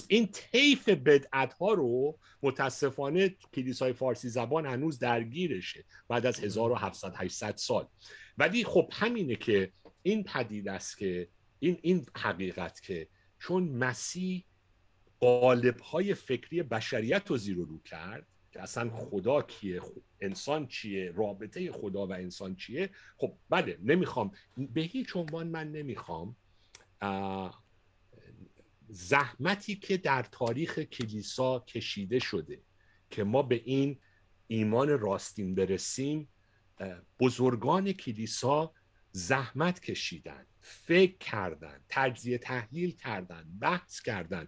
این طیف بدعت ها رو متاسفانه کلیسای فارسی زبان هنوز درگیرشه بعد از 1700 800 سال. ولی خب همینه که این پدید است که این این حقیقت که چون مسیح قالب های فکری بشریت رو زیر رو کرد که اصلا خدا کیه انسان چیه رابطه خدا و انسان چیه خب بله نمی‌خوام به هیچ عنوان من نمی‌خوام زحمتی که در تاریخ کلیسا کشیده شده که ما به این ایمان راستین برسیم بزرگان کلیسا زحمت کشیدن فکر کردن تجزیه تحلیل کردن بحث کردن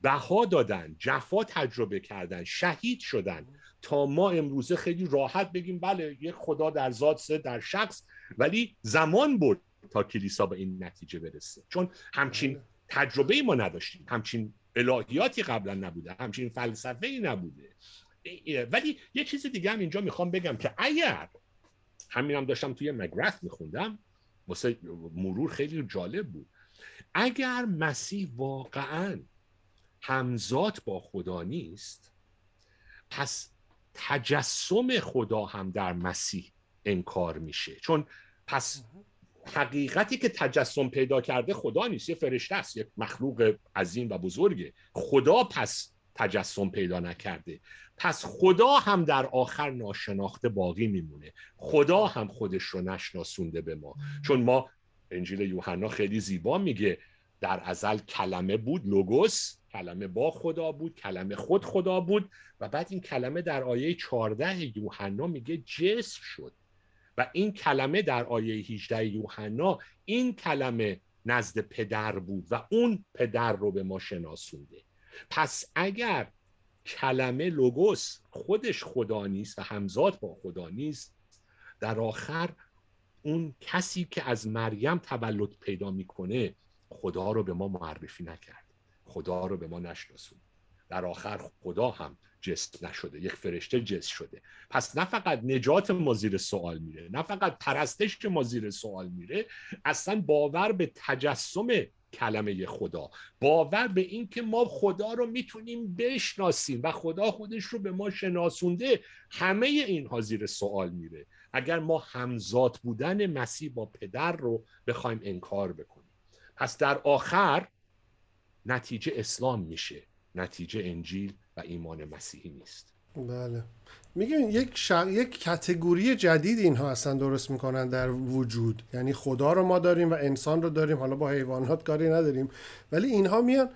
بها دادن جفا تجربه کردن شهید شدن تا ما امروزه خیلی راحت بگیم بله یک خدا در ذات در شخص ولی زمان برد تا کلیسا به این نتیجه برسه. چون همچین تجربه ما نداشتیم. همچین الهیاتی قبلا نبوده همچین فلسفه ای نبوده ولی یه چیز دیگه هم اینجا می‌خوام بگم که اگر همینم داشتم توی مگرث میخوندم واسه مرور خیلی جالب بود. اگر مسیح واقعا همزاد با خدا نیست پس تجسم خدا هم در مسیح انکار میشه. چون پس حقیقتی که تجسم پیدا کرده خدا نیست یه فرشته است یک مخلوق عظیم و بزرگه. خدا پس تجسم پیدا نکرده. پس خدا هم در آخر ناشناخته باقی میمونه. خدا هم خودش رو نشناسونده به ما. چون ما انجیل یوحنا خیلی زیبا میگه در ازل کلمه بود لوگوس کلمه با خدا بود کلمه خود خدا بود و بعد این کلمه در آیه 14 یوحنا میگه جسم شد. و این کلمه در آیه 18 یوحنا این کلمه نزد پدر بود و اون پدر رو به ما شناسونده. پس اگر کلمه لوگوس خودش خدا نیست و همزاد با خدا نیست در آخر اون کسی که از مریم تولد پیدا می‌کنه خدا رو به ما معرفی نکرد خدا رو به ما نشناسون در آخر خدا هم جست نشده یک فرشته جست شده. پس نه فقط نجات ما زیر سوال میره نه فقط پرستش ما زیر سوال میره اصلا باور به تجسم کلمه خدا باور به این که ما خدا رو می‌تونیم بشناسیم و خدا خودش رو به ما شناسونده همه اینها زیر سوال میره. اگر ما همزاد بودن مسیح با پدر رو بخوایم انکار بکنیم. پس در آخر نتیجه اسلام میشه. نتیجه انجیل و ایمان مسیحی نیست. بله. میگن یک شق... یک کتگوری جدید اینها اصلا درست می‌کنن در وجود. یعنی خدا رو ما داریم و انسان رو داریم. حالا با حیوانات کاری نداریم. ولی اینها میان.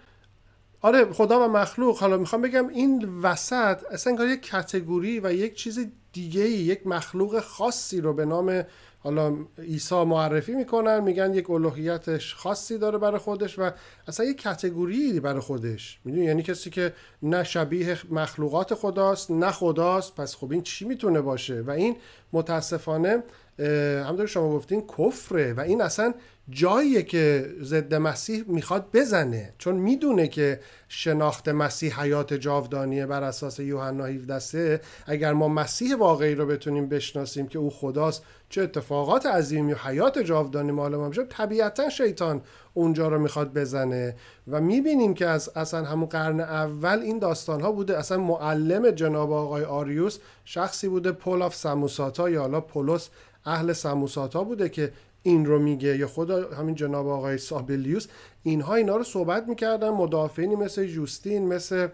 آره خدا و مخلوق. حالا می‌خوام بگم این وسط اصلا یک کتگوری و یک چیز دیگه یک مخلوق خاصی رو به نام حالا عیسی معرفی می‌کنن میگن یک الوهیتش خاصی داره برای خودش و اصلا یک کتگوری برای خودش. می‌دونی؟ یعنی کسی که نه شبیه مخلوقات خداست نه خداست پس خب این چی می‌تونه باشه؟ و این متاسفانه همونطور شما گفتین کفره و این اصلا جاییه که ضد مسیح می‌خواد بزنه. چون می‌دونه که شناخت مسیح حیات جاودانیه بر اساس یوحنا 17 اگر ما مسیح واقعی رو بتونیم بشناسیم که او خداست چه اتفاقات عظیمی و حیات جاودانی مال ما میشه طبیعتا شیطان اونجا رو می‌خواد بزنه. و می‌بینیم که از اصلا همون قرن اول این داستان ها بوده. اصلا معلم جناب آقای آریوس شخصی بوده پول آف سموساتا یا حالا پولس اهل سموساتا بوده که این رو میگه. یا خود همین جناب آقای سابلیوس اینها اینا رو صحبت می‌کردن. مدافعینی مثل جوستین مثل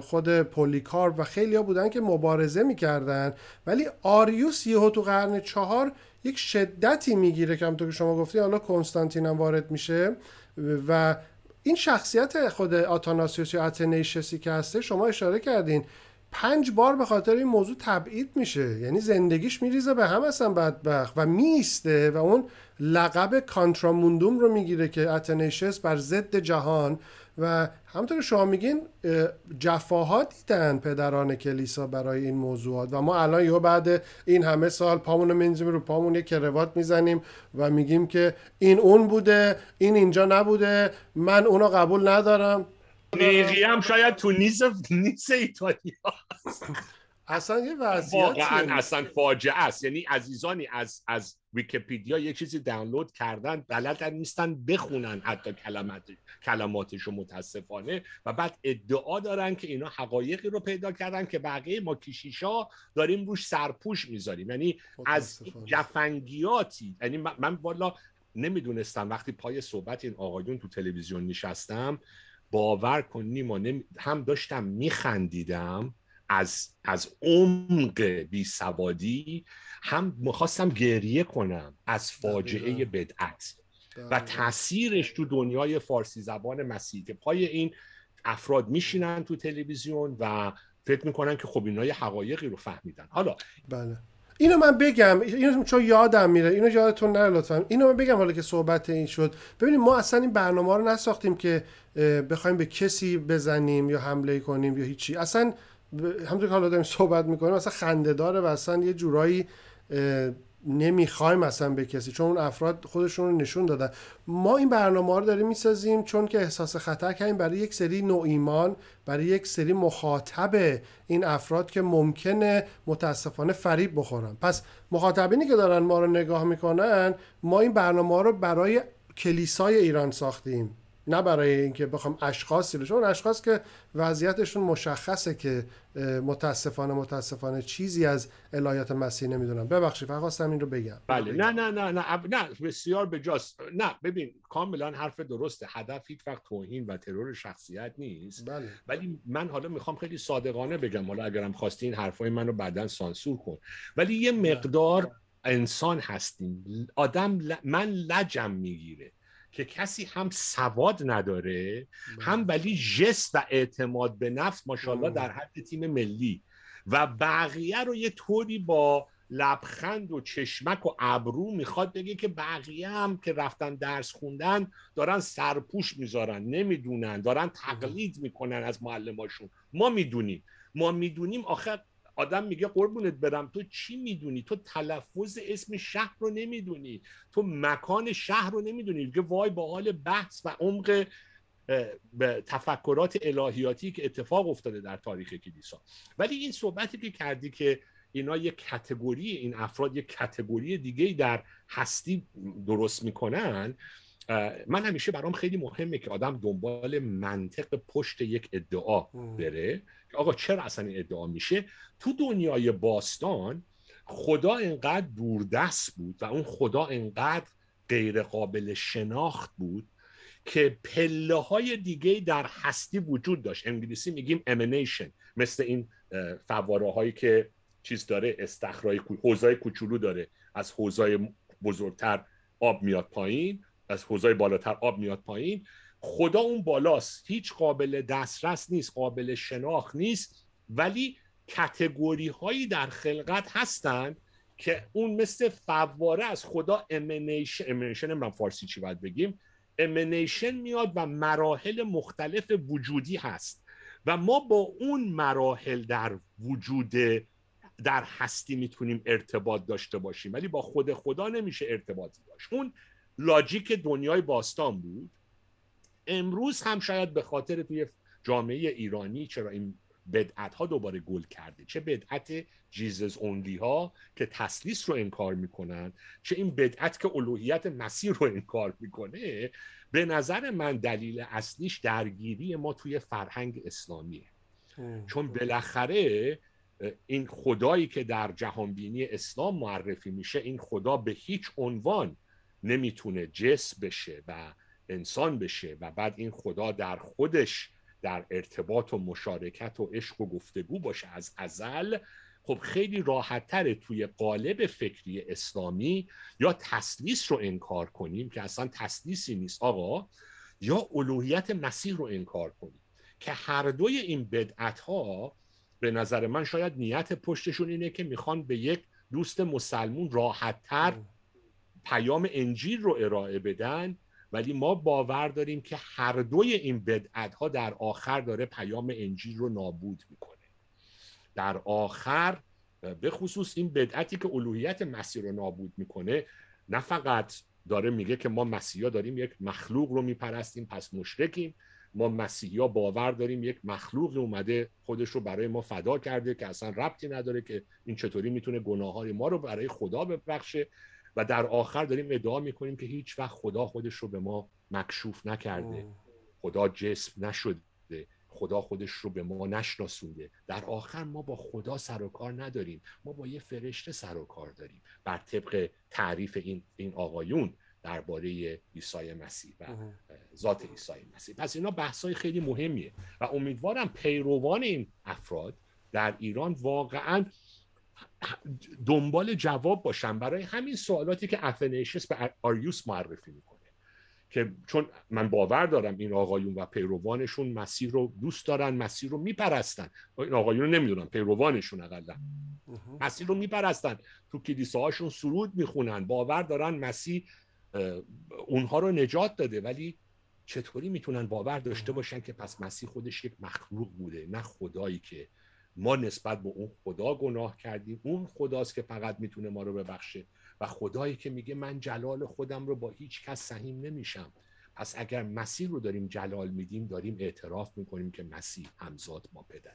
خود پولیکار و خیلی ها بودن که مبارزه می‌کردن. ولی آریوس یهو تو قرن چهار یک شدتی می‌گیره. که همونطور که شما گفتی حالا کنستانتین هم وارد میشه. و این شخصیت خود آتاناسیوس یا اتنیشسی که هسته شما اشاره کردین پنج بار به خاطر این موضوع تبعید میشه. یعنی زندگیش میریزه به هم اصلا بدبخت و میسته و اون لقب کانتراموندوم رو می‌گیره که اتنیشس بر ضد جهان و همونطور که شما میگین جفاها دیدن پدران کلیسا برای این موضوعات و ما الان یه بعد این همه سال پامون رو منزیم رو پامون یه کروات می‌زنیم و میگیم که این اون بوده این اینجا نبوده من اونو قبول ندارم. نیقی هم شاید تو نیز نیز ایتالیا اصلا یه وضعیت واقعا اصلا فاجعه است. یعنی عزیزانی از از ویکیپیدیا یه چیزی دانلود کردن بلد نیستن بخونن حتی کلمات کلماتش متاسفانه و بعد ادعا دارن که اینا حقایقی رو پیدا کردن که بقیه ما کشیشا داریم روش سرپوش می‌ذاریم. یعنی از جفنگیاتی یعنی من والا نمی‌دونستم وقتی پای صحبت این آقایون تو تلویزیون نشستم باور کن نیما هم داشتم میخندیدم از از عمق بی سوادی هم می‌خواستم گریه کنم از فاجعه بدعت و تاثیرش تو دنیای فارسی زبان مسیحی که پای این افراد میشینن تو تلویزیون و فکر می‌کنن که خب اینا یه حقایقی رو فهمیدن. حالا بله. اینو من بگم اینو چون یادم میره اینو یادتون نره لطفا. اینو من بگم حالا که صحبت این شد. ببینید ما اصلا این برنامه رو نساختیم که بخوایم به کسی بزنیم یا حمله کنیم یا هیچی. اصلا همونطور که حالا داریم صحبت می‌کنیم اصلا خنده داره و اصلا یه جورایی نمی‌خوایم اصلا به کسی چون اون افراد خودشون رو نشون دادن. ما این برنامه رو داریم می‌سازیم چون که احساس خطر کردیم برای یک سری نوع ایمان برای یک سری مخاطب این افراد که ممکنه متاسفانه فریب بخورن. پس مخاطبینی که دارن ما رو نگاه می‌کنن ما این برنامه رو برای کلیسای ایران ساختیم. نه برای اینکه بخوام اشخاصی رو چون اشخاص که وضعیتشون مشخصه که متاسفانه متاسفانه چیزی از الهیات مسیح نمی‌دونم. ببخشید فقط خواستم این رو بگم. بله. نه نه نه نه نه بسیار بجاست نه ببین کاملا حرف درسته. هدف هیچ وقت توهین و ترور شخصیت نیست. بله. ولی من حالا می‌خوام خیلی صادقانه بگم. حالا اگرم خواستی این حرفای منو بعدا سانسور کن. ولی یه مقدار انسان هستیم. آدم من لجم می‌گیره. که کسی هم سواد نداره هم بله. ولی جست و اعتماد به نفس ماشاءالله در حد تیم ملی. و بقیه رو یه طوری با لبخند و چشمک و ابرو می‌خواد بگه که بقیه هم که رفتن درس خوندن دارن سرپوش می‌ذارن نمی‌دونن دارن تقلید می‌کنن از معلماشون. ما می‌دونیم. ما می‌دونیم آخر آدم میگه قربونت برم تو چی می‌دونی؟ تو تلفظ اسم شهر رو نمی‌دونی. تو مکان شهر رو نمی‌دونی. میگه وای با حال بحث و عمق به تفکرات الهیاتی که اتفاق افتاده در تاریخ کلیسا. ولی این صحبتی که کردی که اینا یک کتگوری این افراد یک کتگوری دیگه در هستی درست می‌کنن من همیشه برام خیلی مهمه که آدم دنبال منطق پشت یک ادعا بره. آقا چرا اصلا این ادعا میشه؟ تو دنیای باستان خدا انقدر دوردست بود و اون خدا انقدر غیر قابل شناخت بود که پله های دیگه در هستی وجود داشت. انگلیسی میگیم امنیشن مثل این فواره هایی که چیز داره استخرای حوزای کوچولو داره. از حوزای بزرگتر آب میاد پایین از حوزای بالاتر آب میاد پایین. خدا اون بالاست. هیچ قابل دسترس نیست قابل شناخت نیست. ولی category هایی در خلقت هستند که اون مثل فواره از خدا emanation emanation نمی‌دونم فارسی چی باید بگیم. emanation میاد و مراحل مختلف وجودی هست. و ما با اون مراحل در وجود در هستی می‌تونیم ارتباط داشته باشیم. ولی با خود خدا نمیشه ارتباطی داشت. اون لاجیک دنیای باستان بود. امروز هم شاید به خاطر توی جامعه ایرانی چرا این بدعت ها دوباره گل کرده؟ چه بدعت جیزز اونلی ها که تسلیس رو انکار می‌کنن چه این بدعت که الوهیت مسیح رو انکار می‌کنه. به نظر من دلیل اصلیش درگیری ما توی فرهنگ اسلامیه. چون بالاخره این خدایی که در جهانبینی اسلام معرفی میشه این خدا به هیچ عنوان نمی‌تونه جس بشه و انسان بشه و بعد این خدا در خودش در ارتباط و مشارکت و عشق و گفتگو باشه از ازل خب خیلی راحت توی قالب فکری اسلامی یا تسلیس رو انکار کنیم که اصلا تسلیسی نیست. آقا یا الوهیت مسیح رو انکار کنیم که هر دوی این بدعت ها به نظر من شاید نیت پشتشون اینه که می‌خوان به یک دوست مسلمون راحتتر پیام انجیل رو ارائه بدن ولی ما باور داریم که هر دوی این بدعت ها در آخر داره پیام انجیل رو نابود می‌کنه. در آخر به خصوص این بدعتی که الوهیت مسیح رو نابود می‌کنه نه فقط داره میگه که ما مسیحا داریم یک مخلوق رو میپرستیم پس مشرکیم. ما مسیحا باور داریم یک مخلوق اومده خودش رو برای ما فدا کرده که اصلا ربطی نداره که این چطوری می‌تونه گناه ما رو برای خدا ببخشه. و در آخر داریم ادعا می‌کنیم که هیچ وقت خدا خودش رو به ما مکشوف نکرده. خدا جسم نشده. خدا خودش رو به ما نشناسونده. در آخر ما با خدا سر و کار نداریم. ما با یه فرشته سر و کار داریم. بر طبق تعریف این, این آقایون درباره عیسی مسیح و ذات عیسی مسیح. پس اینا بحثای خیلی مهمیه. و امیدوارم پیروان این افراد در ایران واقعا دنبال جواب باشن برای همین سوالاتی که افنیشس به آریوس معرفی می‌کنه. که چون من باور دارم این آقایون و پیروانشون مسیر رو دوست دارن مسیر رو میپرستن. این آقایون رو نمی‌دونم پیروانشون اقلا. مسیر رو میپرستن. تو کلیساهاشون سرود می‌خونن. باور دارن مسیح اونها رو نجات داده. ولی چطوری می‌تونن باور داشته باشن که پس مسیح خودش یک مخلوق بوده نه خدایی که ما نسبت به اون خدا گناه کردیم. اون خداست که فقط می‌تونه ما رو ببخشه. و خدایی که میگه من جلال خودم رو با هیچ کس سهیم نمیشم. پس اگر مسیح رو داریم جلال میدیم داریم اعتراف می‌کنیم که مسیح همزاد ما پدره.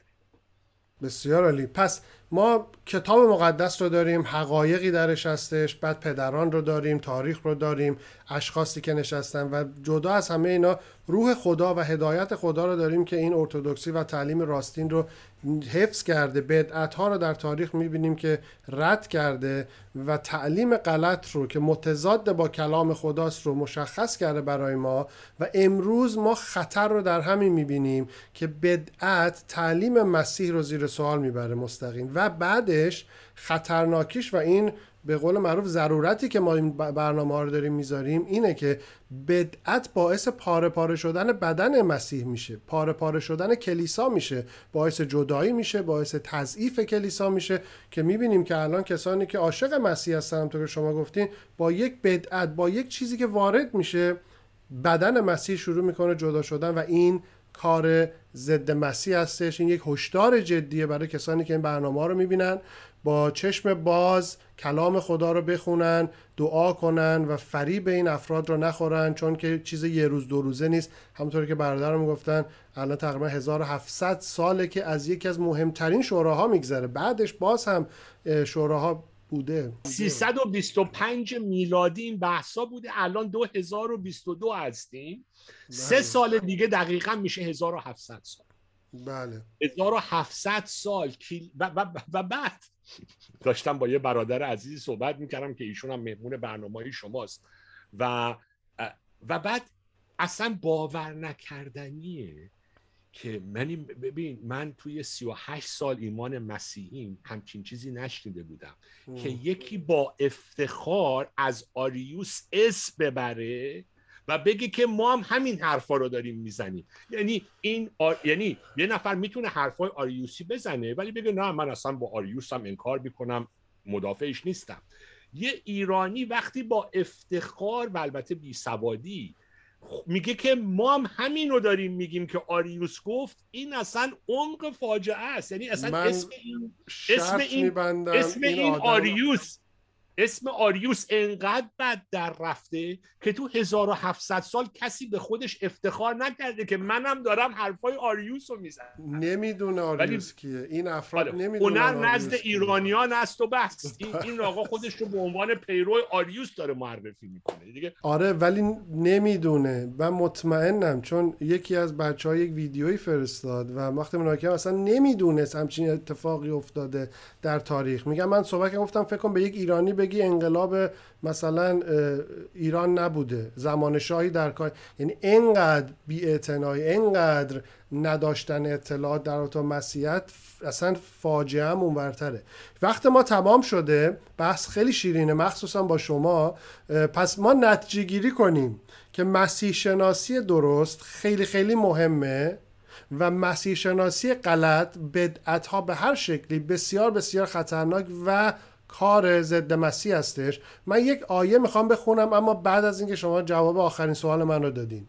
بسیار عالی. پس ما کتاب مقدس رو داریم حقایقی درش هستش بعد پدران رو داریم تاریخ رو داریم اشخاصی که نشستن و جدا از همه اینا روح خدا و هدایت خدا رو داریم که این ارتودکسی و تعلیم راستین رو حفظ کرده بدعت ها رو در تاریخ می‌بینیم که رد کرده و تعلیم غلط رو که متضاد با کلام خداست رو مشخص کرده برای ما و امروز ما خطر رو در همین می‌بینیم که بدعت تعلیم مسیح رو زیر سوال می‌بره مستقیم و بعدش خطرناکیش و این به قول معروف ضرورتی که ما این برنامه ها رو داریم می‌ذاریم اینه که بدعت باعث پاره پاره شدن بدن مسیح میشه. پاره پاره شدن کلیسا میشه. باعث جدایی میشه باعث تضعیف کلیسا میشه که می‌بینیم که الان کسانی که عاشق مسیح هستن همونطور که شما گفتین با یک بدعت با یک چیزی که وارد میشه بدن مسیح شروع می‌کنه جدا شدن و این کار ضد مسیح هستش. این یک هشدار جدیه برای کسانی که این برنامه رو می‌بینن. با چشم باز کلام خدا رو بخونن دعا کنن و فریب این افراد رو نخورن چون که چیز یه روز دو روزه نیست. همونطور که برادرم گفتن الان تقریبا 1700 ساله که از یکی از مهمترین شوراها میگذره. بعدش باز هم شوراها بوده. 325 میلادی این بحثا بوده. الان 2022 هستیم. سه سال دیگه دقیقا میشه 1700 سال. بله. 1700 سال. و, و, و بعد داشتم با یه برادر عزیزی صحبت می‌کردم که ایشون هم مهمون برنامه شماست. و و بعد اصلا باور نکردنیه که من ببین من توی 38 سال ایمان مسیحیم همچین چیزی نشنیده بودم. که یکی با افتخار از آریوس اس ببره و بگه که ما هم همین حرفا رو داریم می‌زنیم. یعنی این یعنی یه نفر می‌تونه حرفای آریوسی بزنه ولی بگه نه من اصلا با آریوس هم انکار می‌کنم مدافعش نیستم. یه ایرانی وقتی با افتخار و البته بی سوادی میگه که ما هم همین رو داریم میگیم که آریوس گفت این اصلا عمق فاجعه است. یعنی اصلا اسم این اسم این, اسم این, این آریوس اسم آریوس انقدر بد در رفته که تو 1700 سال کسی به خودش افتخار نکرده که منم دارم حرفای آریوس رو می‌زنم. نمی‌دونه آریوس کیه. این افراد نمی‌دونه هنر نزد ایرانیان است و بس. این, این آقا خودش رو به عنوان پیرو آریوس داره معرفی می‌کنه. دیگه آره ولی نمی‌دونه. و مطمئنم چون یکی از بچه ها یک ویدیویی فرستاد و وقتی مناکم اصلا نمی‌دونست همچین اتفاقی افتاده در تاریخ. میگم من صحبت گفتم فکر کنم به یک ایرانی بگی انقلاب مثلا ایران نبوده زمان شاهی در کار. یعنی انقدر بی انقدر نداشتن اطلاعات در اتو مسیحیت اصلا فاجعه هم اونورتره. وقت ما تمام شده بحث خیلی شیرینه مخصوصا با شما. پس ما نتیجه گیری کنیم که مسیح شناسی درست خیلی خیلی مهمه و مسیح شناسی غلط بدعت ها به هر شکلی بسیار بسیار خطرناک و کار ضد مسیح هستش. من یک آیه می‌خوام بخونم اما بعد از اینکه شما جواب آخرین سوال من رو دادین.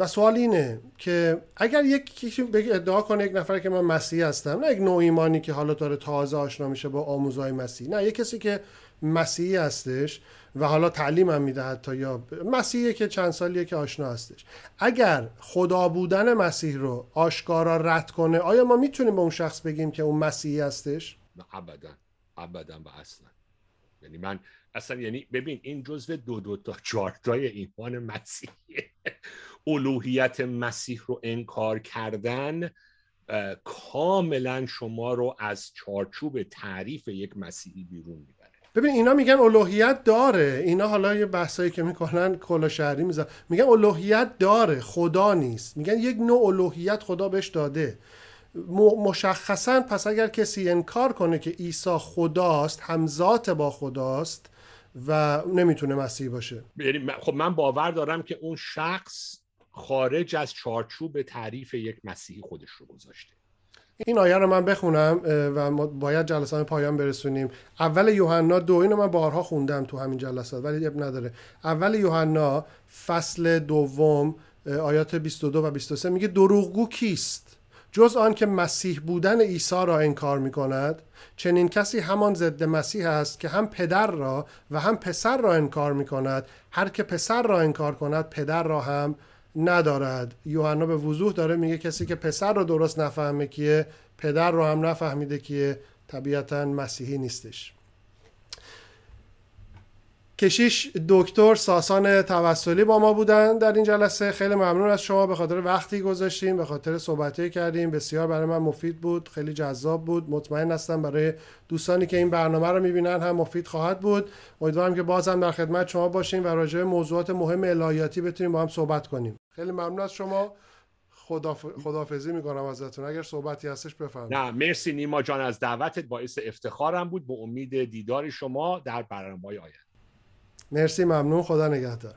و سوال اینه که اگر یک ادعا کنه یک نفر که من مسیح هستم نه یک نوع ایمانی که حالا داره تازه آشنا میشه با آموزهای مسیح نه یک کسی که مسیحی هستش و حالا تعلیم هم میده حتی یا مسیحی که چند سالیه که آشنا هستش. اگر خدا بودن مسیح رو آشکارا رد کنه آیا ما می‌تونیم به اون شخص بگیم که اون مسیحی هستش؟ ابدا ابدا و اصلا. یعنی من اصلا یعنی ببین این جزو دو دو تا چهار تای ایمان مسیح الوهیت مسیح رو انکار کردن کاملا شما رو از چارچوب تعریف یک مسیحی بیرون می‌بره. ببین اینا میگن الوهیت داره. اینا حالا یه بحثایی که می‌کنن کلا شهری میزن. میگن الوهیت داره خدا نیست. میگن یک نوع الوهیت خدا بهش داده. مشخصا پس اگر کسی انکار کنه که عیسی خداست همزات با خداست و نمی‌تونه مسیح باشه. یعنی خب من باور دارم که اون شخص خارج از چارچوب تعریف یک مسیحی خودش رو گذاشته. این آیه رو من بخونم و ما باید جلسات پایان برسونیم. اول یوحنا دو اینو من بارها خوندم تو همین جلسات ولی اب نداره. اول یوحنا فصل دوم آیات 22 و 23 میگه دروغگو کیست؟ جز آن که مسیح بودن عیسی را انکار می کند چنین کسی همان ضد مسیح است که هم پدر را و هم پسر را انکار می کند هر که پسر را انکار کند پدر را هم ندارد. یوحنا به وضوح داره میگه کسی که پسر رو درست نفهمه کیه پدر رو هم نفهمیده کیه طبیعتا مسیحی نیستش. کشیش دکتر ساسان توسلی با ما بودن در این جلسه. خیلی ممنون از شما. به خاطر وقتی گذاشتیم به خاطر صحبتی کردیم بسیار برای من مفید بود خیلی جذاب بود. مطمئن هستم برای دوستانی که این برنامه رو می‌بینن هم مفید خواهد بود. امیدوارم که بازم در خدمت شما باشیم و راجع موضوعات مهم الهیاتی بتونیم با هم صحبت کنیم. خیلی ممنون از شما. خداف... خدافزی می‌کنم ازتون. اگر صحبتی هستش بفرمایید. نه مرسی نیما جان از دعوتت باعث افتخارم بود. به امید دیدار شما در برنامه آینده. مرسی ممنون. خدا نگهدار.